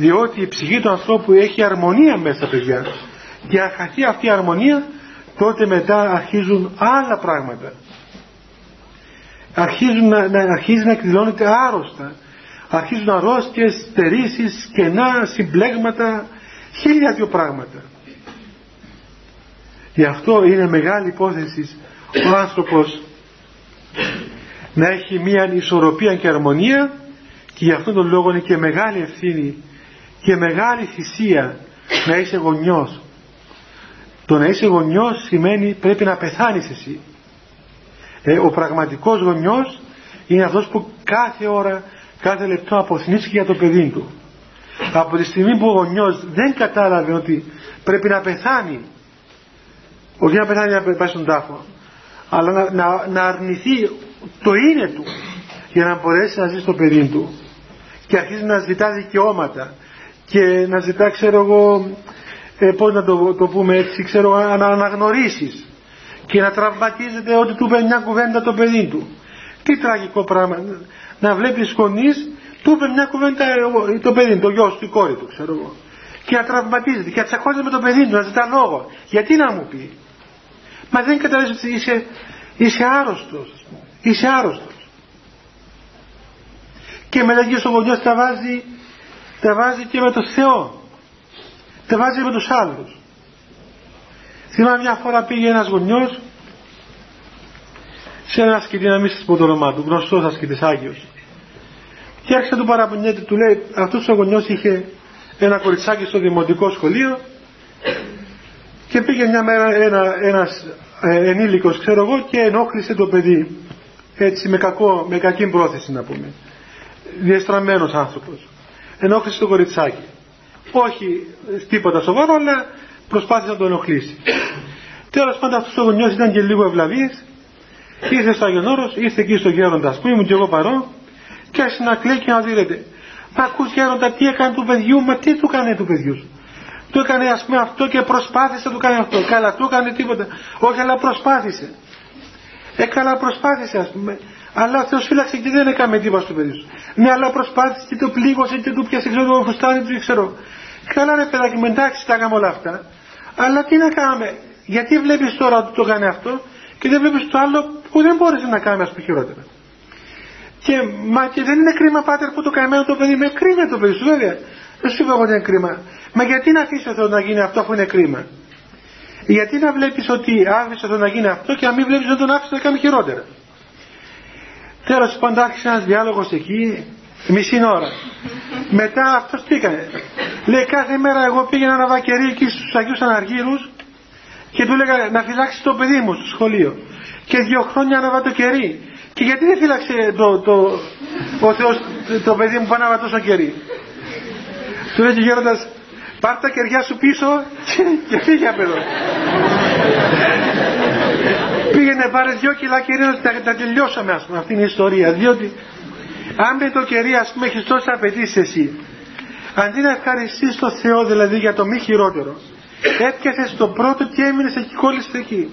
διότι η ψυχή του ανθρώπου έχει αρμονία μέσα παιδιά και αν χαθεί αυτή η αρμονία τότε μετά αρχίζουν άλλα πράγματα. Αρχίζουν να, να, αρχίζει να εκδηλώνεται άρρωστα. Αρχίζουν αρρώστιες, στερήσεις, κενά, συμπλέγματα χίλια δυο πράγματα. Γι' αυτό είναι μεγάλη υπόθεση ο άνθρωπος να έχει μία ισορροπία και αρμονία και γι' αυτόν τον λόγο είναι και μεγάλη ευθύνη και μεγάλη θυσία να είσαι γονιός. Το να είσαι γονιός σημαίνει πρέπει να πεθάνεις εσύ. Ε, ο πραγματικός γονιός είναι αυτός που κάθε ώρα κάθε λεπτό αποθνήσει για το παιδί του. Από τη στιγμή που ο γονιός δεν κατάλαβε ότι πρέπει να πεθάνει όχι να πεθάνει να πάει στον τάφο αλλά να, να, να αρνηθεί το είναι του για να μπορέσει να ζει στο παιδί του και αρχίζει να ζητά δικαιώματα και να ζητά ξέρω εγώ ε, πώς να το, το πούμε έτσι ξέρω να αναγνωρίσεις και να τραυματίζεται ότι του είπε μια κουβέντα το παιδί του. Τι τραγικό πράγμα. Να βλέπεις γονείς του είπε μια κουβέντα το παιδί το γιος του η κόρη του ξέρω εγώ. Και να τραυματίζεται και να τσακώνεται με το παιδί του να ζητά λόγο. Γιατί να μου πει; Μα δεν καταλαβαίνεις ότι είσαι, είσαι άρρωστος είσαι άρρωστος. Και μετά και ο γονιός τα βάζει τα βάζει και με το Θεό. Τα βάζει με τους άλλους. Θυμάμαι μια φορά πήγε ένας γονιός σε ένα ασκητή να μην σας πω το όνομά του γνωστός ασκητής Άγιος. Και άρχισε να του παραπονιέται του λέει αυτός ο γονιός είχε ένα κοριτσάκι στο δημοτικό σχολείο και πήγε μια μέρα ένα, ένας ε, ενήλικος ξέρω εγώ και ενόχλησε το παιδί. Έτσι με, κακό, με κακή πρόθεση να πούμε. Διεστραμμένος άνθρωπος ενόχλησε το κοριτσάκι. Όχι τίποτα σοβαρό αλλά προσπάθησε να το ενοχλήσει. Τέλος πάντων αυτός ο γονιός ήταν και λίγο ευλαβής. Ήρθε στο Άγιον Όρος ήρθε εκεί στο γέροντα που ήμουν και εγώ παρόν και άρχισε να κλαίει και να δίνεται μα ακούς γέροντα τι έκανε του παιδιού μα τι του έκανε του παιδιού σου; Του έκανε ας πούμε αυτό και προσπάθησε να του κάνει αυτό. Καλά του έκανε τίποτα. Όχι αλλά προσπάθησε. Ε καλά προσπάθησε ας πούμε αλλά ο Θεός φύλαξε και δεν έκανε τίποτα στο παιδί σου ναι αλλά προσπάθησε και το πλήγωσε και του πιάσε ξέρω το φουστάνι του ξέρω καλά ρε παιδάκι με εντάξει τα κάνουμε όλα αυτά αλλά τι να κάνουμε γιατί βλέπεις τώρα ότι το κάνει αυτό και δεν βλέπεις το άλλο που δεν μπόρεσε να κάνει ας πούμε χειρότερα; Και, μα και δεν είναι κρίμα πάτερ που το καημένο το παιδί με κρίμα το παιδί σου βέβαια δεν σου είπα ότι είναι κρίμα Μα γιατί να αφήσεις ο Θεός να γίνει αυτό που είναι κρίμα; Γιατί να βλέπεις ότι άφησες το να γίνει αυτό και να μην βλέπεις ότι τον άφησες να κάνει χειρότερα; Τέλος πάντων άρχισε ένας διάλογος εκεί μισή ώρα. Μετά αυτός τι έκανε. Λέει κάθε μέρα εγώ πήγαινα να βακερί εκεί στους Αγίους Αναργύρους και του έλεγα να φυλάξεις το παιδί μου στο σχολείο. Και δύο χρόνια αναβα το κερί. Και γιατί δεν φύλαξε το, το, ο Θεός το παιδί μου πάνω από τόσο κερί; Του λέει και γέροντας Πάρ τα κεριά σου πίσω και φύγε από εδώ. Πήγαινε πάρε δυο κιλά κερί τα, τα τελειώσαμε ας πούμε αυτή είναι η ιστορία. Διότι αν με το κερί ας πούμε έχεις τόσα απαιτήσεις εσύ αντί να ευχαριστείς το Θεό δηλαδή για το μη χειρότερο έπιασες το πρώτο και έμεινες εκεί κόλλησες εκεί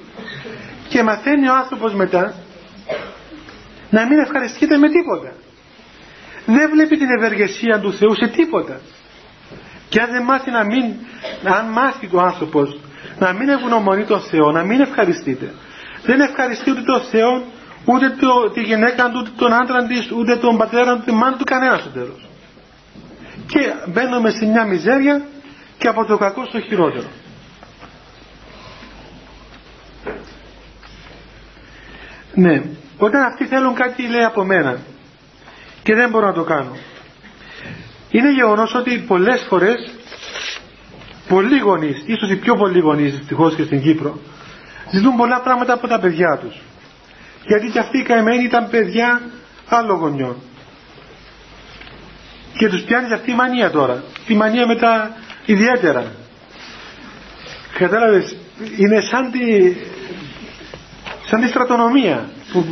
και μαθαίνει ο άνθρωπος μετά να μην ευχαριστείτε με τίποτα δεν βλέπει την ευεργεσία του Θεού σε τίποτα και αν δεν μάθει να μην, αν μάθει ο άνθρωπος να μην ευγνωμονεί τον Θεό, να μην ευχαριστείτε. Δεν ευχαριστεί ούτε τον Θεό, ούτε το, τη γυναίκα του, ούτε τον άντρα της, ούτε τον πατέρα του, ούτε μάνα του, κανένας στο τέλος. Και μπαίνουμε σε μια μιζέρια και από το κακό στο χειρότερο. Ναι, όταν αυτοί θέλουν κάτι λέει από μένα και δεν μπορώ να το κάνω είναι γεγονός ότι πολλές φορές πολλοί γονείς, ίσως οι πιο πολλοί γονείς δυστυχώς και στην Κύπρο ζητούν πολλά πράγματα από τα παιδιά τους. Γιατί και αυτοί οι καημένοι ήταν παιδιά άλλων γονιών. Και τους πιάνεις αυτή η μανία τώρα. Τη μανία μετά ιδιαίτερα. Κατάλαβες είναι σαν τη σαν τη στρατονομία που,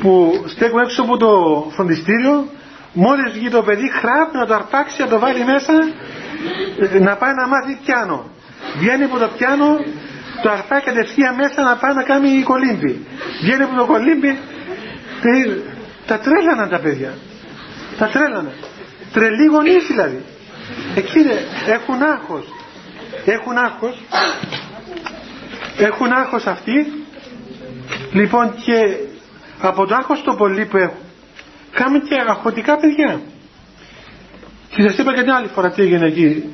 που στέκουν έξω από το φροντιστήριο μόλις βγει το παιδί χράπ να το αρπάξει να το βάλει μέσα να πάει να μάθει πιάνο. Βγαίνει από το πιάνο το αρπάει κατευθείαν μέσα να πάει να κάνει κολύμπι βγαίνει από το κολύμπι Δηλαδή, τα τρέλαναν τα παιδιά. Τα τρέλαναν. Τρελοί γονείς δηλαδή. Εκεί έχουν άγχος. Έχουν άγχος. Έχουν άγχος αυτοί. Λοιπόν και από το άγχος το πολύ που έχουν κάνουν και αγχωτικά παιδιά. Και σας είπα και την άλλη φορά τι έγινε εκεί.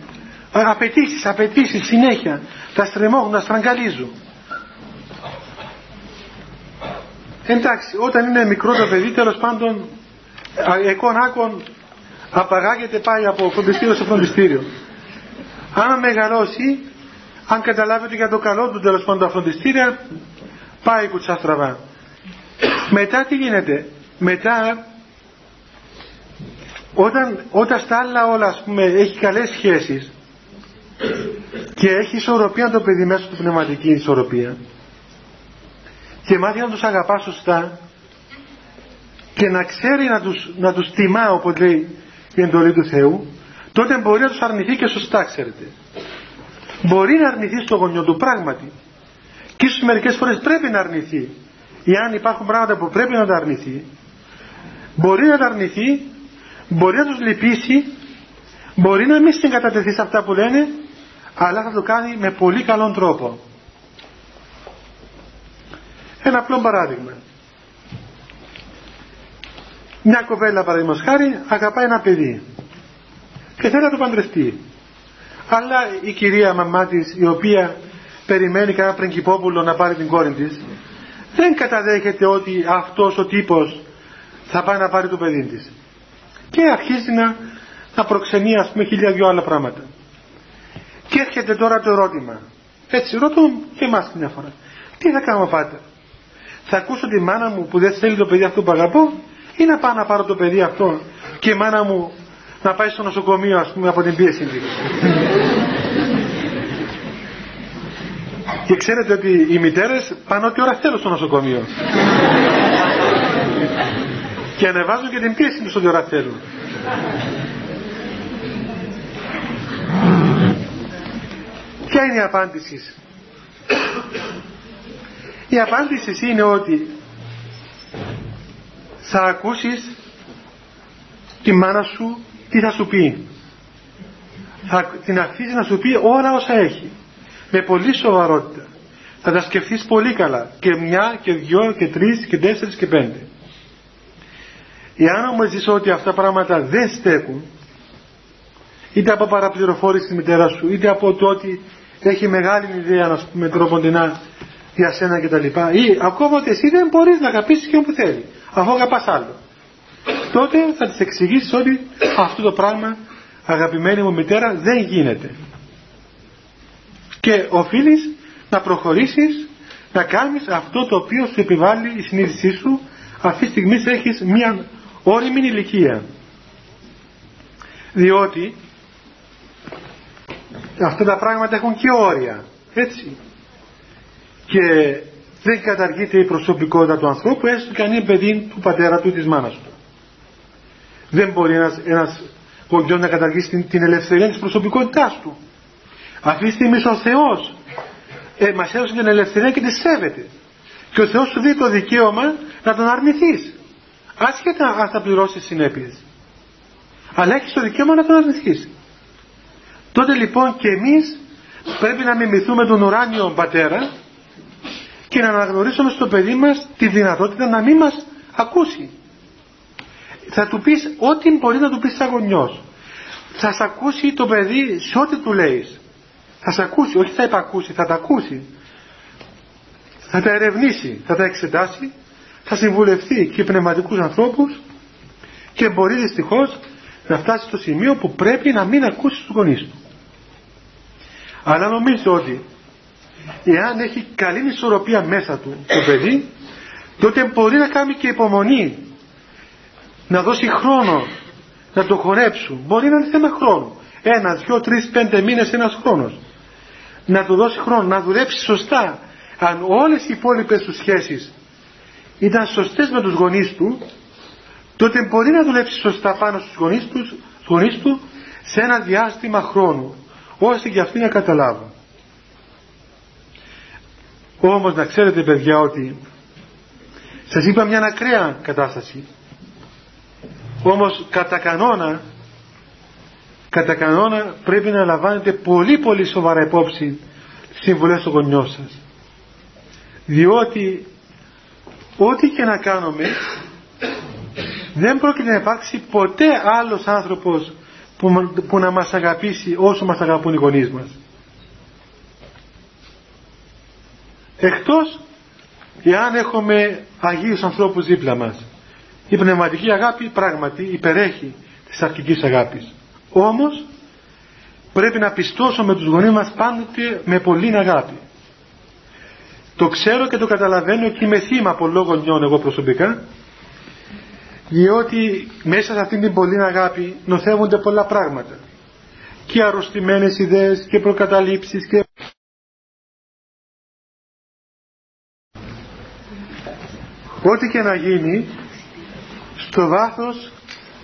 Απαιτήσεις, απαιτήσεις συνέχεια. Τα στρεμώγουν, τα στραγγαλίζουν. Εντάξει, όταν είναι μικρό το παιδί, τέλος πάντων, εκών άκων απαγάγεται, πάει από φροντιστήριο σε φροντιστήριο. Αν μεγαλώσει, αν καταλάβετε για το καλό του τέλος πάντων τα φροντιστήρια, πάει κουτσά στραβά. Μετά τι γίνεται, μετά όταν, όταν στα άλλα όλα ας πούμε έχει καλές σχέσεις και έχει ισορροπία το παιδί μέσα του πνευματική ισορροπία. Και μάθει να τους αγαπά σωστά. Και να ξέρει να τους, να τους τιμά όπως λέει η εντολή του Θεού τότε μπορεί να τους αρνηθεί και σωστά ξέρετε. Μπορεί να αρνηθεί στο γονιό του πράγματι. Και ίσως μερικές φορές πρέπει να αρνηθεί. Εάν υπάρχουν πράγματα που πρέπει να τα αρνηθεί. Μπορεί να τα αρνηθεί μπορεί να τους λυπήσει μπορεί να μην συγκατατεθεί σε αυτά που λένε αλλά θα το κάνει με πολύ καλόν τρόπο. Ένα απλό παράδειγμα. Μια κοπέλα παραδείγματος χάρη αγαπάει ένα παιδί και θέλει να το παντρευτεί. Αλλά η κυρία μαμά της η οποία περιμένει κανένα πριγκυπόπουλο να πάρει την κόρη της δεν καταδέχεται ότι αυτός ο τύπος θα πάει να πάρει το παιδί της. Και αρχίζει να, να προξενεί ας πούμε χίλια δυο άλλα πράγματα και έρχεται τώρα το ερώτημα. Έτσι ρωτώ και εμάς μια φορά. Τι θα κάνω πάτερ θα ακούσω τη μάνα μου που δεν θέλει το παιδί αυτό που αγαπώ ή να πάω να πάρω το παιδί αυτό και η μάνα μου να πάει στο νοσοκομείο ας πούμε από την πίεση της. Και ξέρετε ότι οι μητέρες πάνε ό,τι ώρα θέλουν στο νοσοκομείο. Και ανεβάζουν και την πίεση τους ό,τι ώρα θέλουν ποια είναι η απάντηση η απάντηση είναι ότι θα ακούσεις τη μάνα σου τι θα σου πει. Θα την αφήσει να σου πει όλα όσα έχει. Με πολύ σοβαρότητα. Θα τα σκεφτείς πολύ καλά. Και μια και δυο και τρεις και τέσσερις και πέντε. Εάν όμως ζεις ότι αυτά τα πράγματα δεν στέκουν είτε από παραπληροφόρηση της μητέρας σου είτε από το ότι έχει μεγάλη ιδέα να πούμε τροποντινά για σένα κτλ. Ή ακόμα ότι εσύ δεν μπορείς να αγαπήσεις και που θέλει, αφού αγαπάς άλλο. Τότε θα της εξηγήσεις ότι αυτό το πράγμα αγαπημένη μου μητέρα δεν γίνεται. Και οφείλεις να προχωρήσεις να κάνεις αυτό το οποίο σου επιβάλλει η συνείδησή σου αυτή τη στιγμή έχεις μια όριμη ηλικία. Διότι αυτά τα πράγματα έχουν και όρια. Έτσι και δεν καταργείται η προσωπικότητα του ανθρώπου έστω και αν είναι παιδί του πατέρα του ή της μάνας του. Δεν μπορεί ένας, ένας γονιός να καταργήσει την, την ελευθερία της προσωπικότητάς του. Αυτή τη στιγμή ο Θεός ε, μας έδωσε την ελευθερία και τη σέβεται. Και ο Θεός σου δίνει το δικαίωμα να τον αρνηθείς. Άσχετα αν θα πληρώσεις συνέπειες. Αλλά έχεις το δικαίωμα να τον αρνηθείς. Τότε λοιπόν και εμείς πρέπει να μιμηθούμε τον ουράνιο πατέρα και να αναγνωρίσουμε στο παιδί μας τη δυνατότητα να μην μας ακούσει. Θα του πεις ό,τι μπορεί να του πεις σαν γονιός. Θα σε ακούσει το παιδί σε ό,τι του λέεις. Θα σε ακούσει, όχι θα υπακούσει, θα τα ακούσει. Θα τα ερευνήσει, θα τα εξετάσει, θα συμβουλευτεί και πνευματικούς ανθρώπους και μπορεί δυστυχώς να φτάσει στο σημείο που πρέπει να μην ακούσει τους γονείς του. Αλλά νομίζω ότι εάν έχει καλή ισορροπία μέσα του το παιδί τότε μπορεί να κάνει και υπομονή να δώσει χρόνο να το χορέψουν. Μπορεί να είναι θέμα χρόνου. Ένα, δυο, τρεις, πέντε μήνες ένας χρόνος. Να του δώσει χρόνο να δουλέψει σωστά. Αν όλες οι υπόλοιπες τους σχέσεις ήταν σωστές με τους γονείς του τότε μπορεί να δουλέψει σωστά πάνω στους γονείς τους, στους γονείς του σε ένα διάστημα χρόνου ώστε και αυτοί να καταλάβουν. Όμως να ξέρετε παιδιά ότι σας είπα μια ακραία κατάσταση. Όμως κατά κανόνα κατά κανόνα πρέπει να λαμβάνετε πολύ πολύ σοβαρά υπόψη τις συμβουλές των γονιών σας. Διότι ό,τι και να κάνουμε δεν πρόκειται να υπάρξει ποτέ άλλος άνθρωπος που, που να μας αγαπήσει όσο μας αγαπούν οι γονείς μας. Εκτός εάν έχουμε Αγίους ανθρώπους δίπλα μας. Η πνευματική αγάπη πράγματι υπερέχει της αρχικής αγάπης. Όμως πρέπει να πιστώσουμε τους γονείς μας πάντοτε με πολλή αγάπη. Το ξέρω και το καταλαβαίνω και είμαι θύμα πολλών γονιών εγώ προσωπικά διότι μέσα σε αυτήν την πολλή αγάπη νοθεύονται πολλά πράγματα. Και αρρωστημένες ιδέες και προκαταλήψεις και ό,τι και να γίνει στο βάθος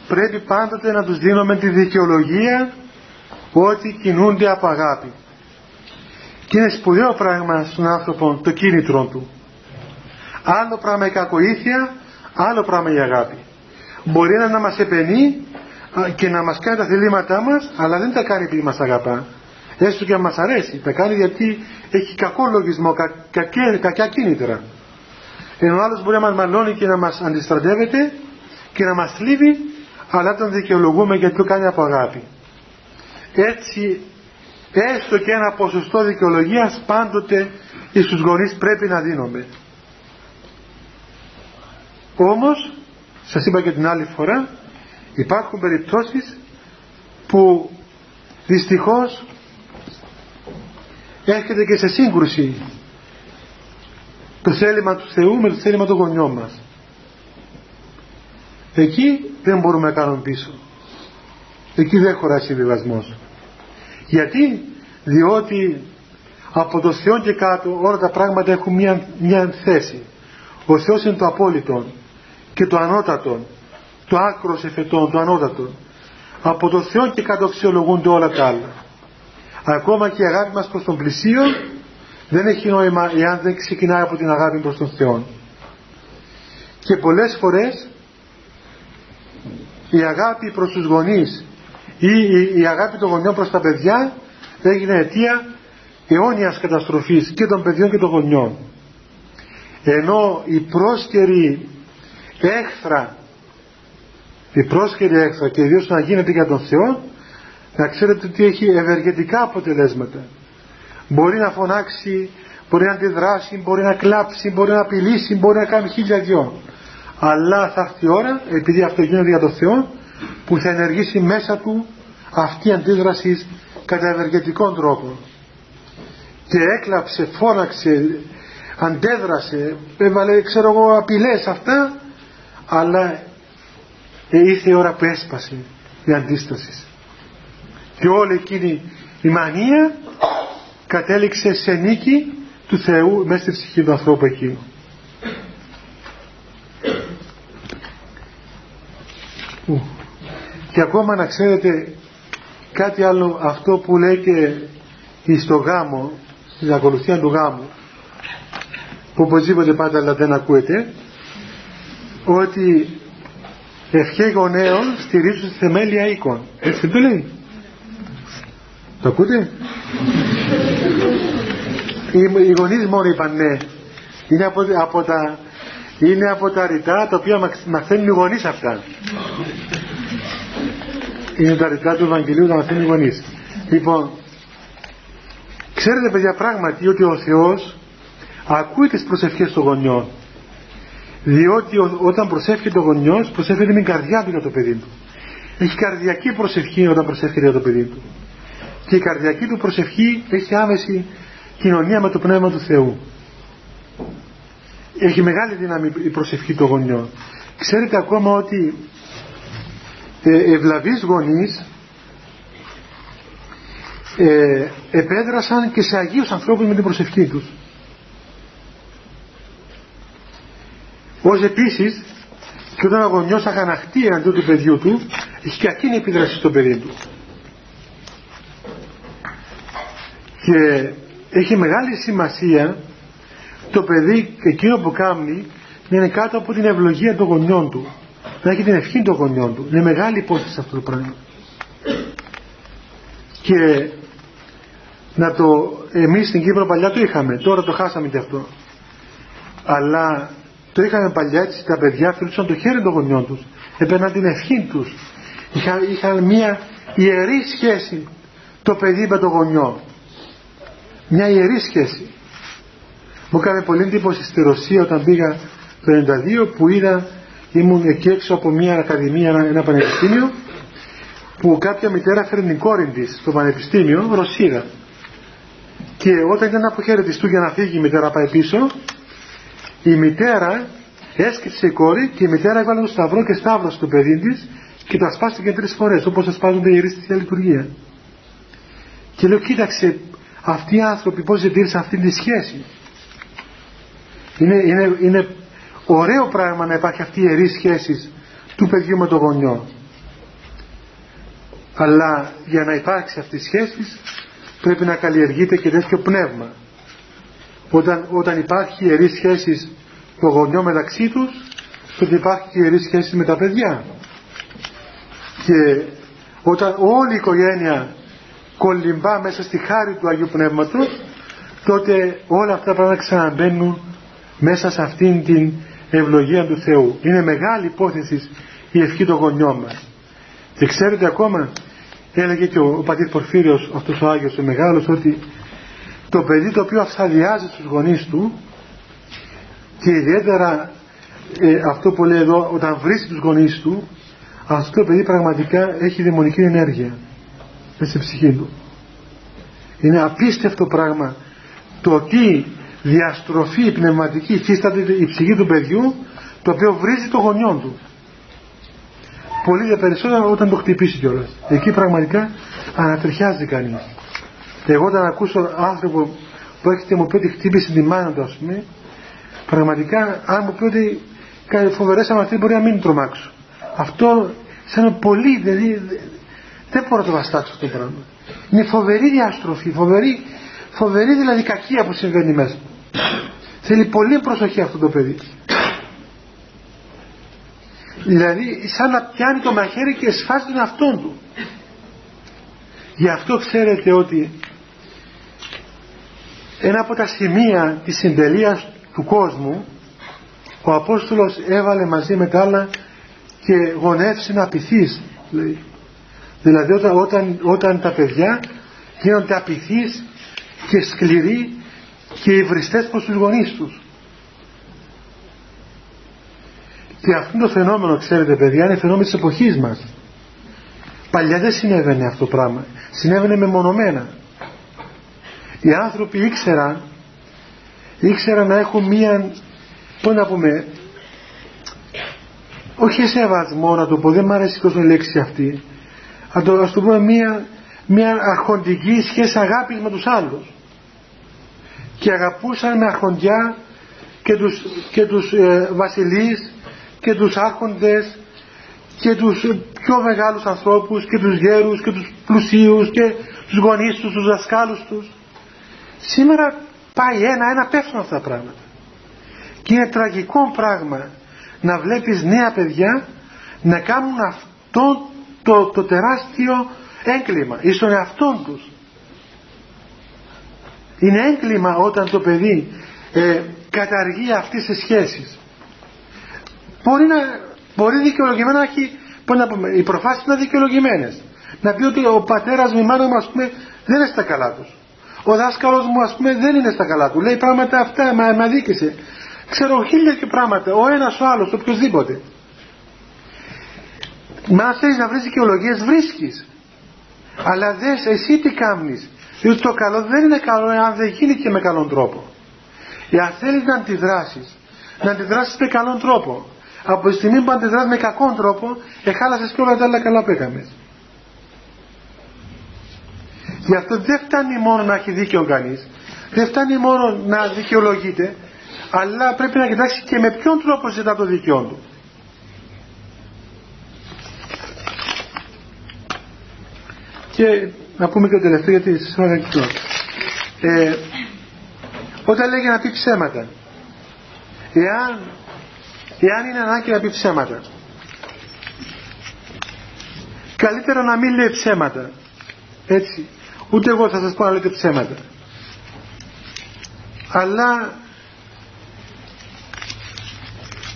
πρέπει πάντοτε να τους δίνουμε τη δικαιολογία ότι κινούνται από αγάπη. Και είναι σπουδαίο πράγμα στον άνθρωπο το κίνητρο του. Άλλο πράγμα η κακοήθεια άλλο πράγμα η αγάπη μπορεί να μας επενεί και να μας κάνει τα θελήματά μας αλλά δεν τα κάνει επειδή μας αγαπά. Έστω και να μας αρέσει. Τα κάνει γιατί έχει κακό λογισμό κα, κακιά κίνητρα. Ενώ άλλος μπορεί να μας μαλώνει και να μας αντιστρατεύεται και να μας θλίβει αλλά τον δικαιολογούμε γιατί το κάνει από αγάπη έτσι έστω και ένα ποσοστό δικαιολογίας πάντοτε στους γονείς πρέπει να δίνουμε όμως σας είπα και την άλλη φορά υπάρχουν περιπτώσεις που δυστυχώς έρχεται και σε σύγκρουση το θέλημα του Θεού με το θέλημα των γονιών μας. Εκεί δεν μπορούμε να κάνουμε πίσω. Εκεί δεν χωράει συμβιβασμός. γιατί; Διότι από το Θεό και κάτω όλα τα πράγματα έχουν μια, μια θέση. Ο Θεός είναι το απόλυτο και το ανώτατο το άκρος εφετών, το ανώτατο από το Θεό και κάτω αξιολογούνται όλα τα άλλα. Ακόμα και η αγάπη μας προς τον πλησίο δεν έχει νόημα εάν δεν ξεκινάει από την αγάπη προς τον Θεό και πολλές φορές η αγάπη προς τους γονείς ή η, αγάπη των γονιών προς τα παιδιά έγινε αιτία αιώνιας καταστροφής και των παιδιών και των γονιών. Ενώ η πρόσκαιρη έχθρα. Η πρόσκαιρη έχθρα και ιδίως να γίνεται για τον Θεό να ξέρετε ότι έχει ευεργετικά αποτελέσματα. Μπορεί να φωνάξει μπορεί να αντιδράσει, μπορεί να κλάψει μπορεί να απειλήσει, μπορεί να κάνει χίλια δυο. Αλλά θα έρθει η ώρα επειδή αυτό γίνεται για τον Θεό που θα ενεργήσει μέσα του αυτή η αντίδραση κατά ευεργετικών τρόπο. Και έκλαψε, φώναξε αντέδρασε έβαλε ξέρω εγώ απειλές αυτά αλλά ήρθε η ώρα που έσπασε η αντίσταση. Και όλη εκείνη η μανία κατέληξε σε νίκη του Θεού μέσα στη ψυχή του ανθρώπου εκείνου και ακόμα να ξέρετε κάτι άλλο αυτό που λέει και στο γάμο στην ακολουθία του γάμου που οπωσδήποτε πάντα αλλά δεν ακούεται ότι ευχέ γονέων στηρίζουν στη θεμέλια οίκων. Έτσι το λέει. Το ακούτε; Οι, οι γονείς μόνο είπαν ναι. Είναι από, από τα είναι από τα ρητά τα οποία μαθαίνουν οι γονείς αυτά. Είναι τα ρητά του Ευαγγελίου τα μαθαίνουν οι γονείς. Λοιπόν ξέρετε παιδιά πράγματι ότι ο Θεός ακούει τις προσευχές των γονιών διότι όταν προσεύχεται ο γονιός προσεύχεται με την καρδιά του για το παιδί του. Έχει καρδιακή προσευχή όταν προσεύχεται για το παιδί του. Και η καρδιακή του προσευχή έχει άμεση κοινωνία με το Πνεύμα του Θεού. Έχει μεγάλη δύναμη η προσευχή των γονιών ξέρετε ακόμα ότι ε, ευλαβείς γονείς ε, επέδρασαν και σε Αγίους ανθρώπους με την προσευχή τους ως επίσης και όταν ο γονιός αγαναχτεί εναντίον του παιδιού του έχει και εκείνη επίδραση στο παιδί του. Και έχει μεγάλη σημασία το παιδί εκείνο που κάνει να είναι κάτω από την ευλογία των γονιών του. Να έχει την ευχή των γονιών του. Είναι μεγάλη υπόθεση αυτό το πράγμα. Και να το εμείς στην Κύπρο παλιά το είχαμε. Τώρα το χάσαμε και αυτό. Αλλά το είχαμε παλιά έτσι τα παιδιά φιλούσαν το χέρι των γονιών τους έπαιρναν την ευχή τους. Είχαν, είχαν μια ιερή σχέση το παιδί με το γονιό. Μια ιερή σχέση. Μου έκανε πολύ εντύπωση στη Ρωσία όταν πήγα το 92 που είδα ήμουν εκεί έξω από μια ακαδημία, ένα, ένα πανεπιστήμιο που κάποια μητέρα φέρνει την κόρη της στο πανεπιστήμιο, Ρωσίδα. Και όταν ήταν να αποχαιρετιστούν για να φύγει η μητέρα πάει πίσω η μητέρα έσκυψε η κόρη και η μητέρα έβαλε το σταυρό και σταύρωσε το παιδί της και τα σπάστηκε τρεις φορές όπως τα σπάζονται οι ιερείς στη λειτουργία. Και λέω, κοίταξε, αυτοί οι άνθρωποι πώς διατήρησαν αυτή τη σχέση. Είναι, είναι, είναι ωραίο πράγμα να υπάρχει αυτή η ιερή σχέση του παιδιού με το γονιό. Αλλά για να υπάρξει αυτή η σχέση πρέπει να καλλιεργείται και τέτοιο πνεύμα. Όταν, όταν υπάρχει ιερή σχέση το γονιό μεταξύ τους τότε υπάρχει και ιερή σχέση με τα παιδιά. Και όταν όλη η οικογένεια κολυμπά μέσα στη χάρη του Αγίου Πνεύματος τότε όλα αυτά πρέπει να ξαναμπαίνουν μέσα σε αυτήν την ευλογία του Θεού. Είναι μεγάλη υπόθεση η ευχή των γονιών μας. Και ξέρετε ακόμα έλεγε και ο, ο πατήρ Πορφύριος αυτός ο Άγιος ο Μεγάλος ότι το παιδί το οποίο αυθαδιάζει στους γονείς του και ιδιαίτερα ε, αυτό που λέει εδώ όταν βρίσκει τους γονείς του αυτό το παιδί πραγματικά έχει δαιμονική ενέργεια μέσα στη ψυχή του. Είναι απίστευτο πράγμα το τι διαστροφή πνευματική υφίσταται η ψυχή του παιδιού το οποίο βρίζει το γονιό του. Πολύ δε περισσότερο όταν το χτυπήσει κιόλας. εκεί πραγματικά ανατριχιάζει κανείς εγώ όταν ακούσω άνθρωπο που έχετε μου πει ότι χτύπησε τη μάνα του ας πούμε πραγματικά αν μου πει ότι κάνει φοβερές αμαρτίες μπορεί να μην τρομάξω. Αυτό σαν πολύ δηλαδή δεν μπορώ να το βαστάξω αυτό το πράγμα. Είναι φοβερή διαστροφή φοβερή, φοβερή δηλαδή κακία που συμβαίνει μέσα. Θέλει πολύ προσοχή αυτό το παιδί. Δηλαδή σαν να πιάνει το μαχαίρι και σφάζει τον αυτόν του. Γι' αυτό ξέρετε ότι ένα από τα σημεία της συντελείας του κόσμου ο Απόστολος έβαλε μαζί με τα άλλα και γονεύσει να πειθείς λέει. δηλαδή όταν, όταν, όταν τα παιδιά γίνονται απειθείς και σκληροί και υβριστές προς τους γονείς τους. Και αυτό το φαινόμενο ξέρετε παιδιά είναι φαινόμενο της εποχής μας. Παλιά δεν συνέβαινε αυτό το πράγμα. Συνέβαινε μεμονωμένα οι άνθρωποι ήξεραν ήξεραν να έχουν μία πώς να πούμε όχι σεβασμό να το πω δεν μου αρέσει τόσο η λέξη αυτή. Να το, ας το πούμε μία, μία αρχοντική σχέση αγάπης με τους άλλους. Και αγαπούσαν με αρχοντιά και τους, και τους ε, βασιλείς και τους άρχοντες και τους πιο μεγάλους ανθρώπους και τους γέρους και τους πλουσίους και τους γονείς τους, τους δασκάλους τους σήμερα πάει ένα-ένα πέφτουν αυτά τα πράγματα. Και είναι τραγικό πράγμα να βλέπεις νέα παιδιά να κάνουν αυτό το, το τεράστιο έγκλημα εις τον εαυτό τους. Είναι έγκλημα όταν το παιδί ε, καταργεί αυτές τις σχέσεις. Μπορεί να μπορεί δικαιολογημένα να έχει πώς να πούμε, οι προφάσεις να είναι δικαιολογημένες. Να πει ότι ο πατέρας με η μάνα μου ας πούμε δεν είναι στα καλά τους ο δάσκαλος μου ας πούμε δεν είναι στα καλά του. Λέει πράγματα αυτά με, με αδίκησε ξέρω χίλια και πράγματα ο ένας ο άλλος οποιοδήποτε μα αν θέλεις να βρεις δικαιολογίες βρίσκεις. Αλλά δες εσύ τι κάνεις διότι το καλό δεν είναι καλό αν δεν γίνει και με καλόν τρόπο. Εάν θέλεις να αντιδράσεις να αντιδράσεις με καλόν τρόπο. Από τη στιγμή που αντιδράσεις με κακόν τρόπο εχάλασες και όλα τα άλλα καλά που έκαμες Γι' αυτό δεν φτάνει μόνο να έχει δίκαιο κανείς, δεν φτάνει μόνο να δικαιολογείται, αλλά πρέπει να κοιτάξει και με ποιον τρόπο ζητά το δίκαιο του. Και να πούμε και το τελευταίο γιατί σήμερα ε, όταν λέγει να πει ψέματα, εάν εάν είναι ανάγκη να πει ψέματα. Καλύτερα να μην λέει ψέματα. Έτσι. Ούτε εγώ θα σας πω να λέτε ψέματα. Αλλά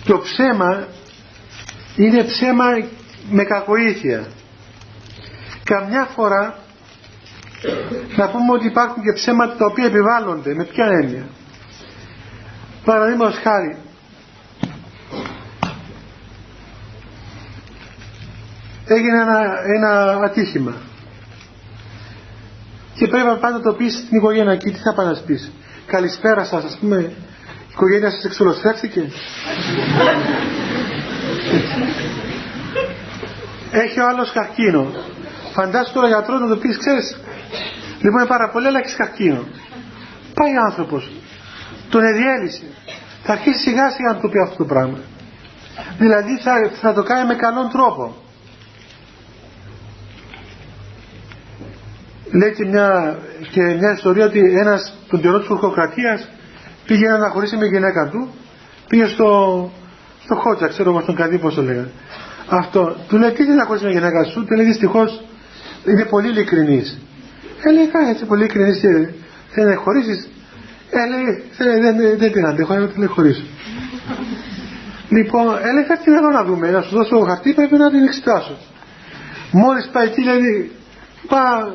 το ψέμα είναι ψέμα με κακοήθεια. Καμιά φορά να πούμε ότι υπάρχουν και ψέματα τα οποία επιβάλλονται. Με ποια έννοια. Παραδείγματος χάρη. Έγινε ένα, ένα ατύχημα. Και πρέπει πάντα το πεις στην οικογένεια εκεί. Τι θα πάνε να πεις. Καλησπέρα σας ας πούμε. Η οικογένεια σας εξολοσφέρθηκε. Έχει ο άλλος καρκίνο. Φαντάσου τώρα γιατρός να το πεις, ξέρεις, λοιπόν είναι πάρα πολύ, αλλά έχεις καρκίνο. Πάει ο άνθρωπος, τον εδιέλυσε. Θα αρχίσει σιγά σιγά να του πει αυτό το πράγμα. Δηλαδή θα, θα το κάνει με καλόν τρόπο. Λέει και μια, και μια ιστορία ότι ένας τον καιρό της ουρκοκρατίας πήγε να χωρίσει με γυναίκα του, πήγε στο, στο Χότσα, ξέρω εγώ στον Καδί πώς το λέγανε. Αυτό. Του λέει τι να χωρίσεις με γυναίκα σου, του λέει δυστυχώς είναι πολύ ειλικρινής. Ε, λέει, κάνει έτσι πολύ ειλικρινής και θέλει να χωρίσεις. Ε, λέει, δεν, δεν, δεν την αντέχω, δεν την χωρίσω. λοιπόν, έλεγε κάτι εδώ να δούμε, να σου δώσω χαρτί, πρέπει να την εξετάσω. Μόλις πάει εκεί, λέει, πά,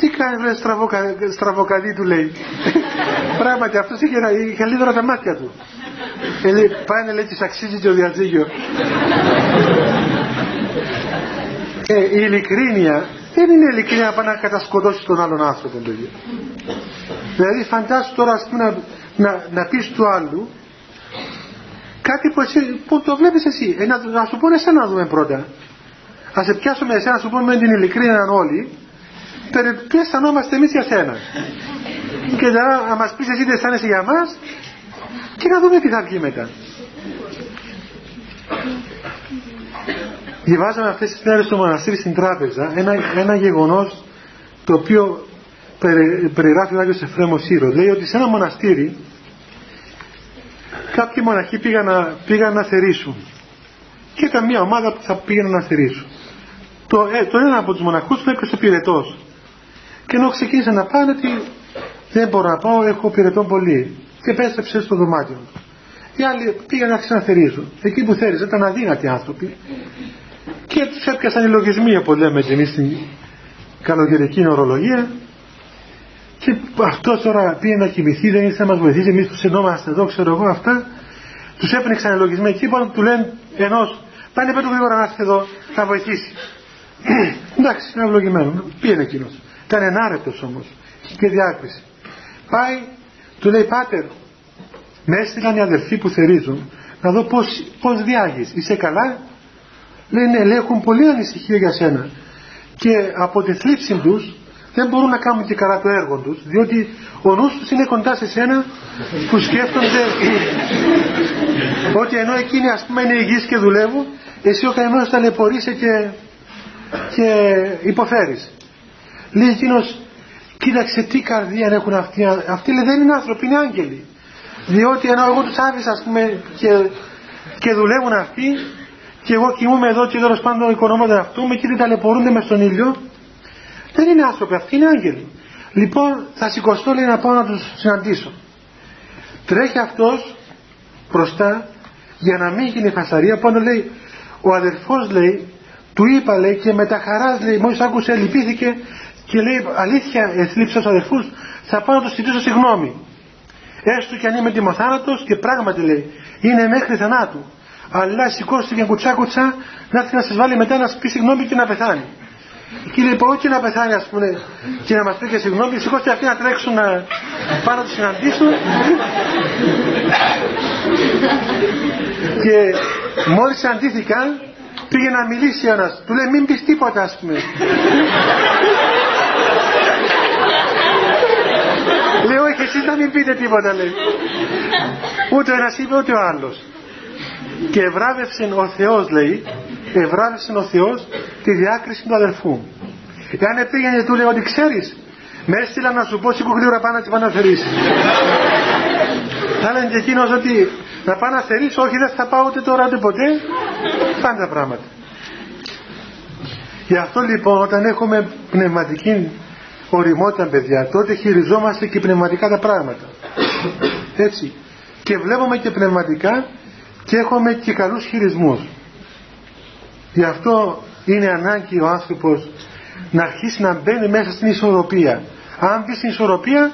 τι κάνει, λέει, στραβοκα, στραβοκαδί του λέει. Πράγματι, αυτός είχε, είχε λίδωρα τα μάτια του. Ε, λέει, πάνε, λέει, της αξίζει και ο διατζήγιο. ε, η ειλικρίνεια δεν είναι ειλικρίνεια να πάει να κατασκοτώσει τον άλλον άνθρωπο, παιδί. Δηλαδή φαντάσου τώρα ας πούμε, να, να, να πεις του άλλου κάτι που, εσύ, που το βλέπεις εσύ. Ε, να, να σου πούνε εσένα να δούμε πρώτα. Ας σε πιάσουμε εσένα να σου πούμε την ειλικρίνεια όλοι περί τι αισθανόμαστε εμείς για σένα. Και τώρα να μας πεις εσύ τι αισθάνεσαι για μας και να δούμε τι θα βγει μετά. Διαβάζαμε αυτές τις μέρες στο μοναστήρι στην τράπεζα ένα, ένα γεγονός το οποίο περιγράφει ο Άγιος Εφρέμος Σύρο. Λέει ότι σε ένα μοναστήρι κάποιοι μοναχοί πήγαν να, πήγαν να θερήσουν και ήταν μια ομάδα που θα πήγαιναν να θερήσουν. Το, ε, το ένα από τους μοναχούς του έπεσε πυρετός και ενώ ξεκίνησε να πάνε ότι δεν μπορώ να πάω, έχω πυρετό πολύ και πέστρεψε στο δωμάτιο. Οι άλλοι πήγαν να ξαναθερίζουν. Εκεί που θέριζε ήταν αδύνατοι άνθρωποι και τους έπιασαν οι λογισμοί όπως λέμε και εμείς στην καλοκαιρική ορολογία και αυτός τώρα πήγε να κοιμηθεί, δεν ήρθε να μας βοηθήσει, εμείς τους ενόμαστε εδώ, ξέρω εγώ αυτά. Τους έπνιξαν οι λογισμοί εκεί, που του λένε ενός, πάνε πέτω γρήγορα να έρθει εδώ, να βοηθήσει. Εντάξει, είναι ευλογημένο, πήγαινε εκείνος. Ήταν ενάρετος όμως, είχε και διάκριση. Πάει, του λέει, πάτερ, με έστειλαν οι αδελφοί που θερίζουν, να δω πώς, πώς διάγεις, είσαι καλά, Λέει ναι, λέει, έχουν πολύ ανησυχία για σένα. Και από τη θλίψη τους δεν μπορούν να κάνουν και καλά το έργο τους, διότι ο νους τους είναι κοντά σε σένα που σκέφτονται ότι ενώ εκείνοι ας πούμε είναι υγιείς και δουλεύουν, εσύ ο καημένος ταλαιπωρείσαι και, και υποφέρεις. Λέει εκείνος, κοίταξε τι καρδία έχουν αυτοί, αυτοί λέει, δεν είναι άνθρωποι, είναι άγγελοι. Διότι ενώ εγώ τους άφησα ας πούμε και, και δουλεύουν αυτοί, και εγώ κοιμούμαι εδώ και τέλος πάντων οικονομώ αυτού με και δεν ταλαιπωρούνται μες στον ήλιο. Δεν είναι άνθρωποι αυτοί, είναι άγγελοι. Λοιπόν, θα σηκωστώ λέει να πάω να τους συναντήσω. Τρέχει αυτός μπροστά για να μην γίνει φασαρία. Πάνω λέει, ο αδερφός λέει, του είπα λέει και με τα χαράς λέει, μόλις άκουσε, λυπήθηκε και λέει, αλήθεια, εθλίψα τους αδερφούς, θα πάω να τους ζητήσω συγγνώμη. Έστω και αν είμαι τιμοθάνατο και πράγματι λέει, είναι μέχρι θανάτου αλλά σηκώστηκε κουτσά κουτσά να έρθει να σας βάλει μετά να σας πει συγγνώμη και να πεθάνει. Και λέει όχι να πεθάνει ας πούμε και να μας πει και συγγνώμη, σηκώστε αυτοί να τρέξουν να πάνε να τους συναντήσουν και μόλις συναντήθηκαν πήγε να μιλήσει ένας, του λέει μην πεις τίποτα ας πούμε. Λέει όχι εσείς να μην πείτε τίποτα λέει. Ούτε ο ένας είπε ούτε ο άλλος και ευράβευσε ο Θεός λέει ευράβευσε ο Θεός τη διάκριση του αδελφού εάν πήγαινε του λέει ότι ξέρεις με έστειλα να σου πω σηκώ γρήγορα πάνω να την Θα λένε και εκείνος ότι Να πάω να θερήσω, όχι δεν θα πάω ούτε τώρα ούτε ποτέ. Πάντα πράγματα. Γι' αυτό λοιπόν όταν έχουμε πνευματική οριμότητα παιδιά, τότε χειριζόμαστε και πνευματικά τα πράγματα. Έτσι. Και βλέπουμε και πνευματικά και έχουμε και καλούς χειρισμούς. Γι' αυτό είναι ανάγκη ο άνθρωπος να αρχίσει να μπαίνει μέσα στην ισορροπία. Αν μπει στην ισορροπία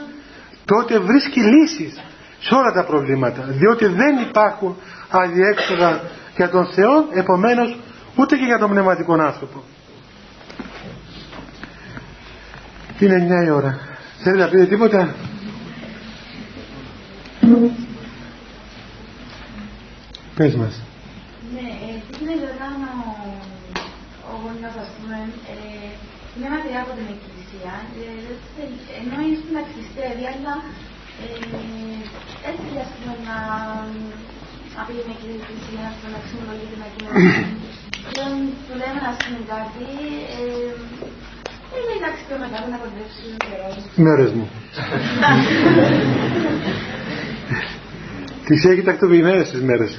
τότε βρίσκει λύσεις σε όλα τα προβλήματα. Διότι δεν υπάρχουν αδιέξοδα για τον Θεό, επομένως ούτε και για τον πνευματικό άνθρωπο. Είναι 9 η ώρα. Θέλετε να πείτε τίποτα; Πες μας. Ναι, τι είναι όταν ο γονιός, ας πούμε, ε, είναι μακριά από την εκκλησία, ε, ενώ είναι να ξυστεύει, αλλά έτσι ας πούμε να, να πήγαινε και την εκκλησία, να ξυμολογείται, να κοινωνήσει. Και του λέμε να πούμε κάτι, είναι εντάξει πιο μετά να κοντεύσει Μέρες μου. Τις έχει τακτοποιημένες τις μέρες.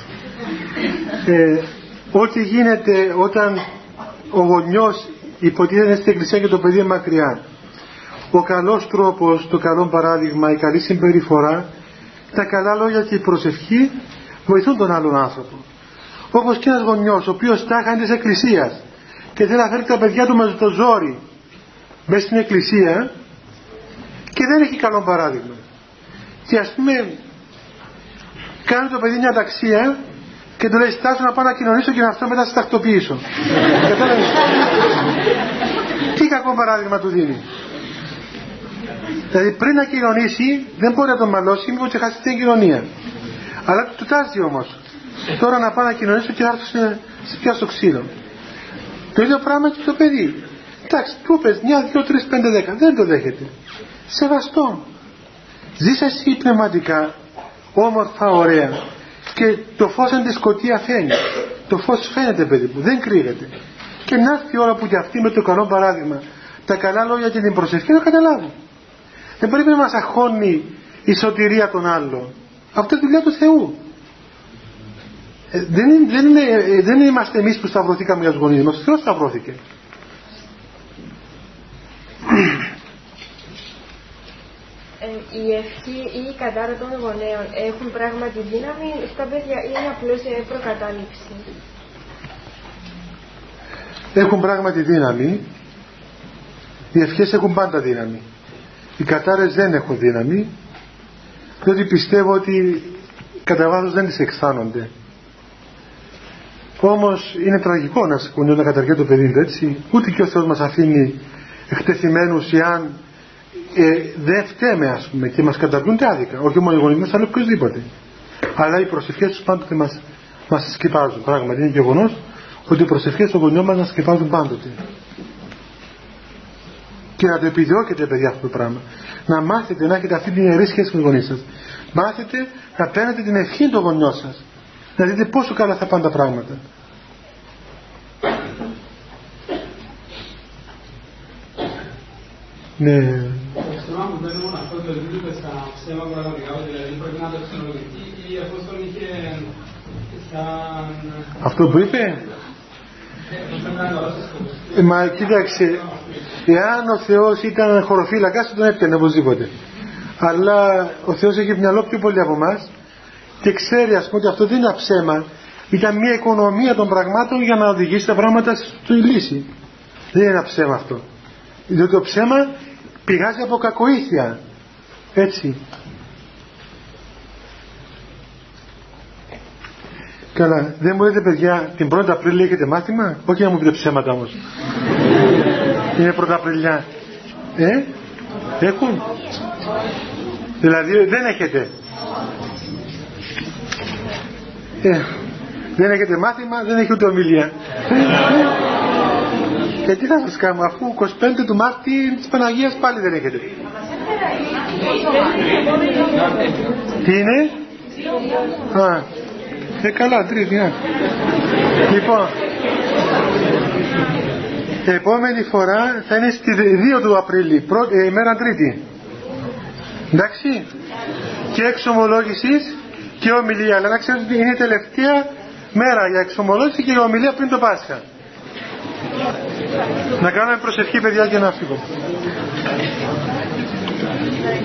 Του ε, ό,τι γίνεται όταν ο γονιός υποτίθεται στην εκκλησία και το παιδί είναι μακριά. Ο καλός τρόπος, το καλό παράδειγμα, η καλή συμπεριφορά τα καλά λόγια και η προσευχή βοηθούν τον άλλον άνθρωπο. Όπως και ένας γονιός ο οποίος τάχανε της εκκλησίας και θέλει να φέρει τα παιδιά του με το ζόρι μέσα στην εκκλησία και δεν έχει καλό παράδειγμα και ας πούμε κάνει το παιδί μια ταξία και του λέει στάσου να πάω να κοινωνήσω και να αυτό μετά σε τακτοποιήσω. Κατάλαβες; Τι κακό παράδειγμα του δίνει. Δηλαδή πριν να κοινωνήσει δεν μπορεί να τον μαλώσει μήπως και χάσει την κοινωνία. Αλλά του τάζει όμως. Τώρα να πάω να κοινωνήσω και να έρθω σε, σε πιάσω ξύλο. Το ίδιο πράγμα και το παιδί. Εντάξει, του πες μια, δύο, τρεις, πέντε, δέκα. Δεν το δέχεται. Σεβαστό. Ζήσε εσύ πνευματικά, όμορφα, ωραία. Και το φως αν τη σκοτία φαίνει. Το φως φαίνεται παιδί μου δεν κρύβεται. Και να έρθει η ώρα που και αυτή με το καλό παράδειγμα τα καλά λόγια και την προσευχή να καταλάβουν. Δεν πρέπει να μας αχώνει η σωτηρία των άλλων. Αυτό είναι δουλειά του Θεού. Ε, δεν, δεν, είναι, ε, δεν είμαστε εμείς που σταυρωθήκαμε για τους γονείς μας. Ο Θεός σταυρώθηκε η ευχή ή η κατάρα των γονέων έχουν πράγματι δύναμη; Στα παιδιά ή είναι απλώς προκατάληψη; Έχουν πράγματι δύναμη. Οι ευχές έχουν πάντα δύναμη. Οι κατάρες δεν έχουν δύναμη διότι πιστεύω ότι κατά βάθος δεν τις αισθάνονται. Όμως είναι τραγικό να σηκωνεί να καταργεί το παιδί έτσι. Ούτε και ο Θεός μας αφήνει εκτεθειμένους εάν ε, δεν φταίμε ας πούμε και μας καταργούνται άδικα. Όχι μόνο οι γονείς μας αλλά οποιοδήποτε. Αλλά οι προσευχές τους πάντοτε μας, μας σκεπάζουν. Πράγματι είναι γεγονός ότι οι προσευχές των γονιών μας μας σκεπάζουν πάντοτε. Και να το επιδιώκετε παιδιά αυτό το πράγμα. Να μάθετε να έχετε αυτή την ιερή σχέση με τους γονείς σας. Μάθετε να παίρνετε την ευχή των γονιών σας. Να δείτε πόσο καλά θα πάνε τα πράγματα ναι θέμα που παίρνουμε αυτό το επίπεδο στα ψέμα πραγματικά, δηλαδή πρέπει να το ξενολογηθεί ή εφόσον είχε σαν... Αυτό που είπε; Ε, μα κοίταξε, εάν ο Θεός ήταν χωροφύλακας τον έπαιρνε οπωσδήποτε. Αλλά ο Θεός έχει μυαλό πιο πολύ από εμάς και ξέρει ας πούμε ότι αυτό δεν είναι ψέμα. Ήταν μια οικονομία των πραγμάτων για να οδηγήσει τα πράγματα στη λύση. Δεν είναι ένα ψέμα αυτό. Διότι το ψέμα πηγάζει από κακοήθεια έτσι Καλά, δεν μου λέτε παιδιά την 1η Απρίλη έχετε μάθημα, όχι να μου πείτε ψέματα όμως. Είναι 1η Απριλιά. Ε, έχουν; Δηλαδή δεν έχετε; Ε, δεν έχετε μάθημα, δεν έχετε ομιλία. Και τι θα σας κάνω, αφού 25 του Μάρτη της Παναγίας πάλι δεν έχετε. Τι είναι; Α, ε, καλά, τρίτη, ναι. Λοιπόν, επόμενη φορά θα είναι στη 2 του Απρίλη, πρώτη, ε, ημέρα τρίτη. Εντάξει; Και εξομολόγησης και ομιλία, αλλά να ξέρετε ότι είναι η τελευταία μέρα για εξομολόγηση και η ομιλία πριν το Πάσχα. Να κάνουμε προσευχή παιδιά και να φύγω.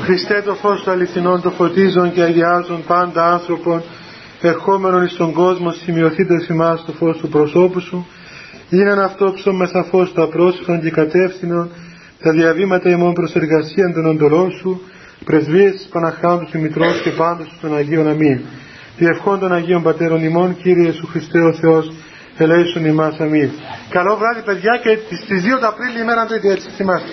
Χριστέ το φως του αληθινών, το φωτίζον και αγιάζον πάντα άνθρωπον, ερχόμενον εις τον κόσμο, σημειωθείτε σε εμάς το φως του προσώπου σου, είναι αυτό ψώμεσα φως του απρόσφων και κατεύθυνον, τα διαβήματα ημών προς εργασία των οντολών σου, πρεσβείες της Παναχάντου του Μητρός και πάντως των Αγίων Αμήν. Διευχών των Αγίων Πατέρων ημών, Κύριε Ιησού Χριστέ ο Θεός, ελέησον ημάς αμήν. Καλό βράδυ παιδιά και στις 2 του Απρίλη ημέρα τρίτη έτσι θυμάστε.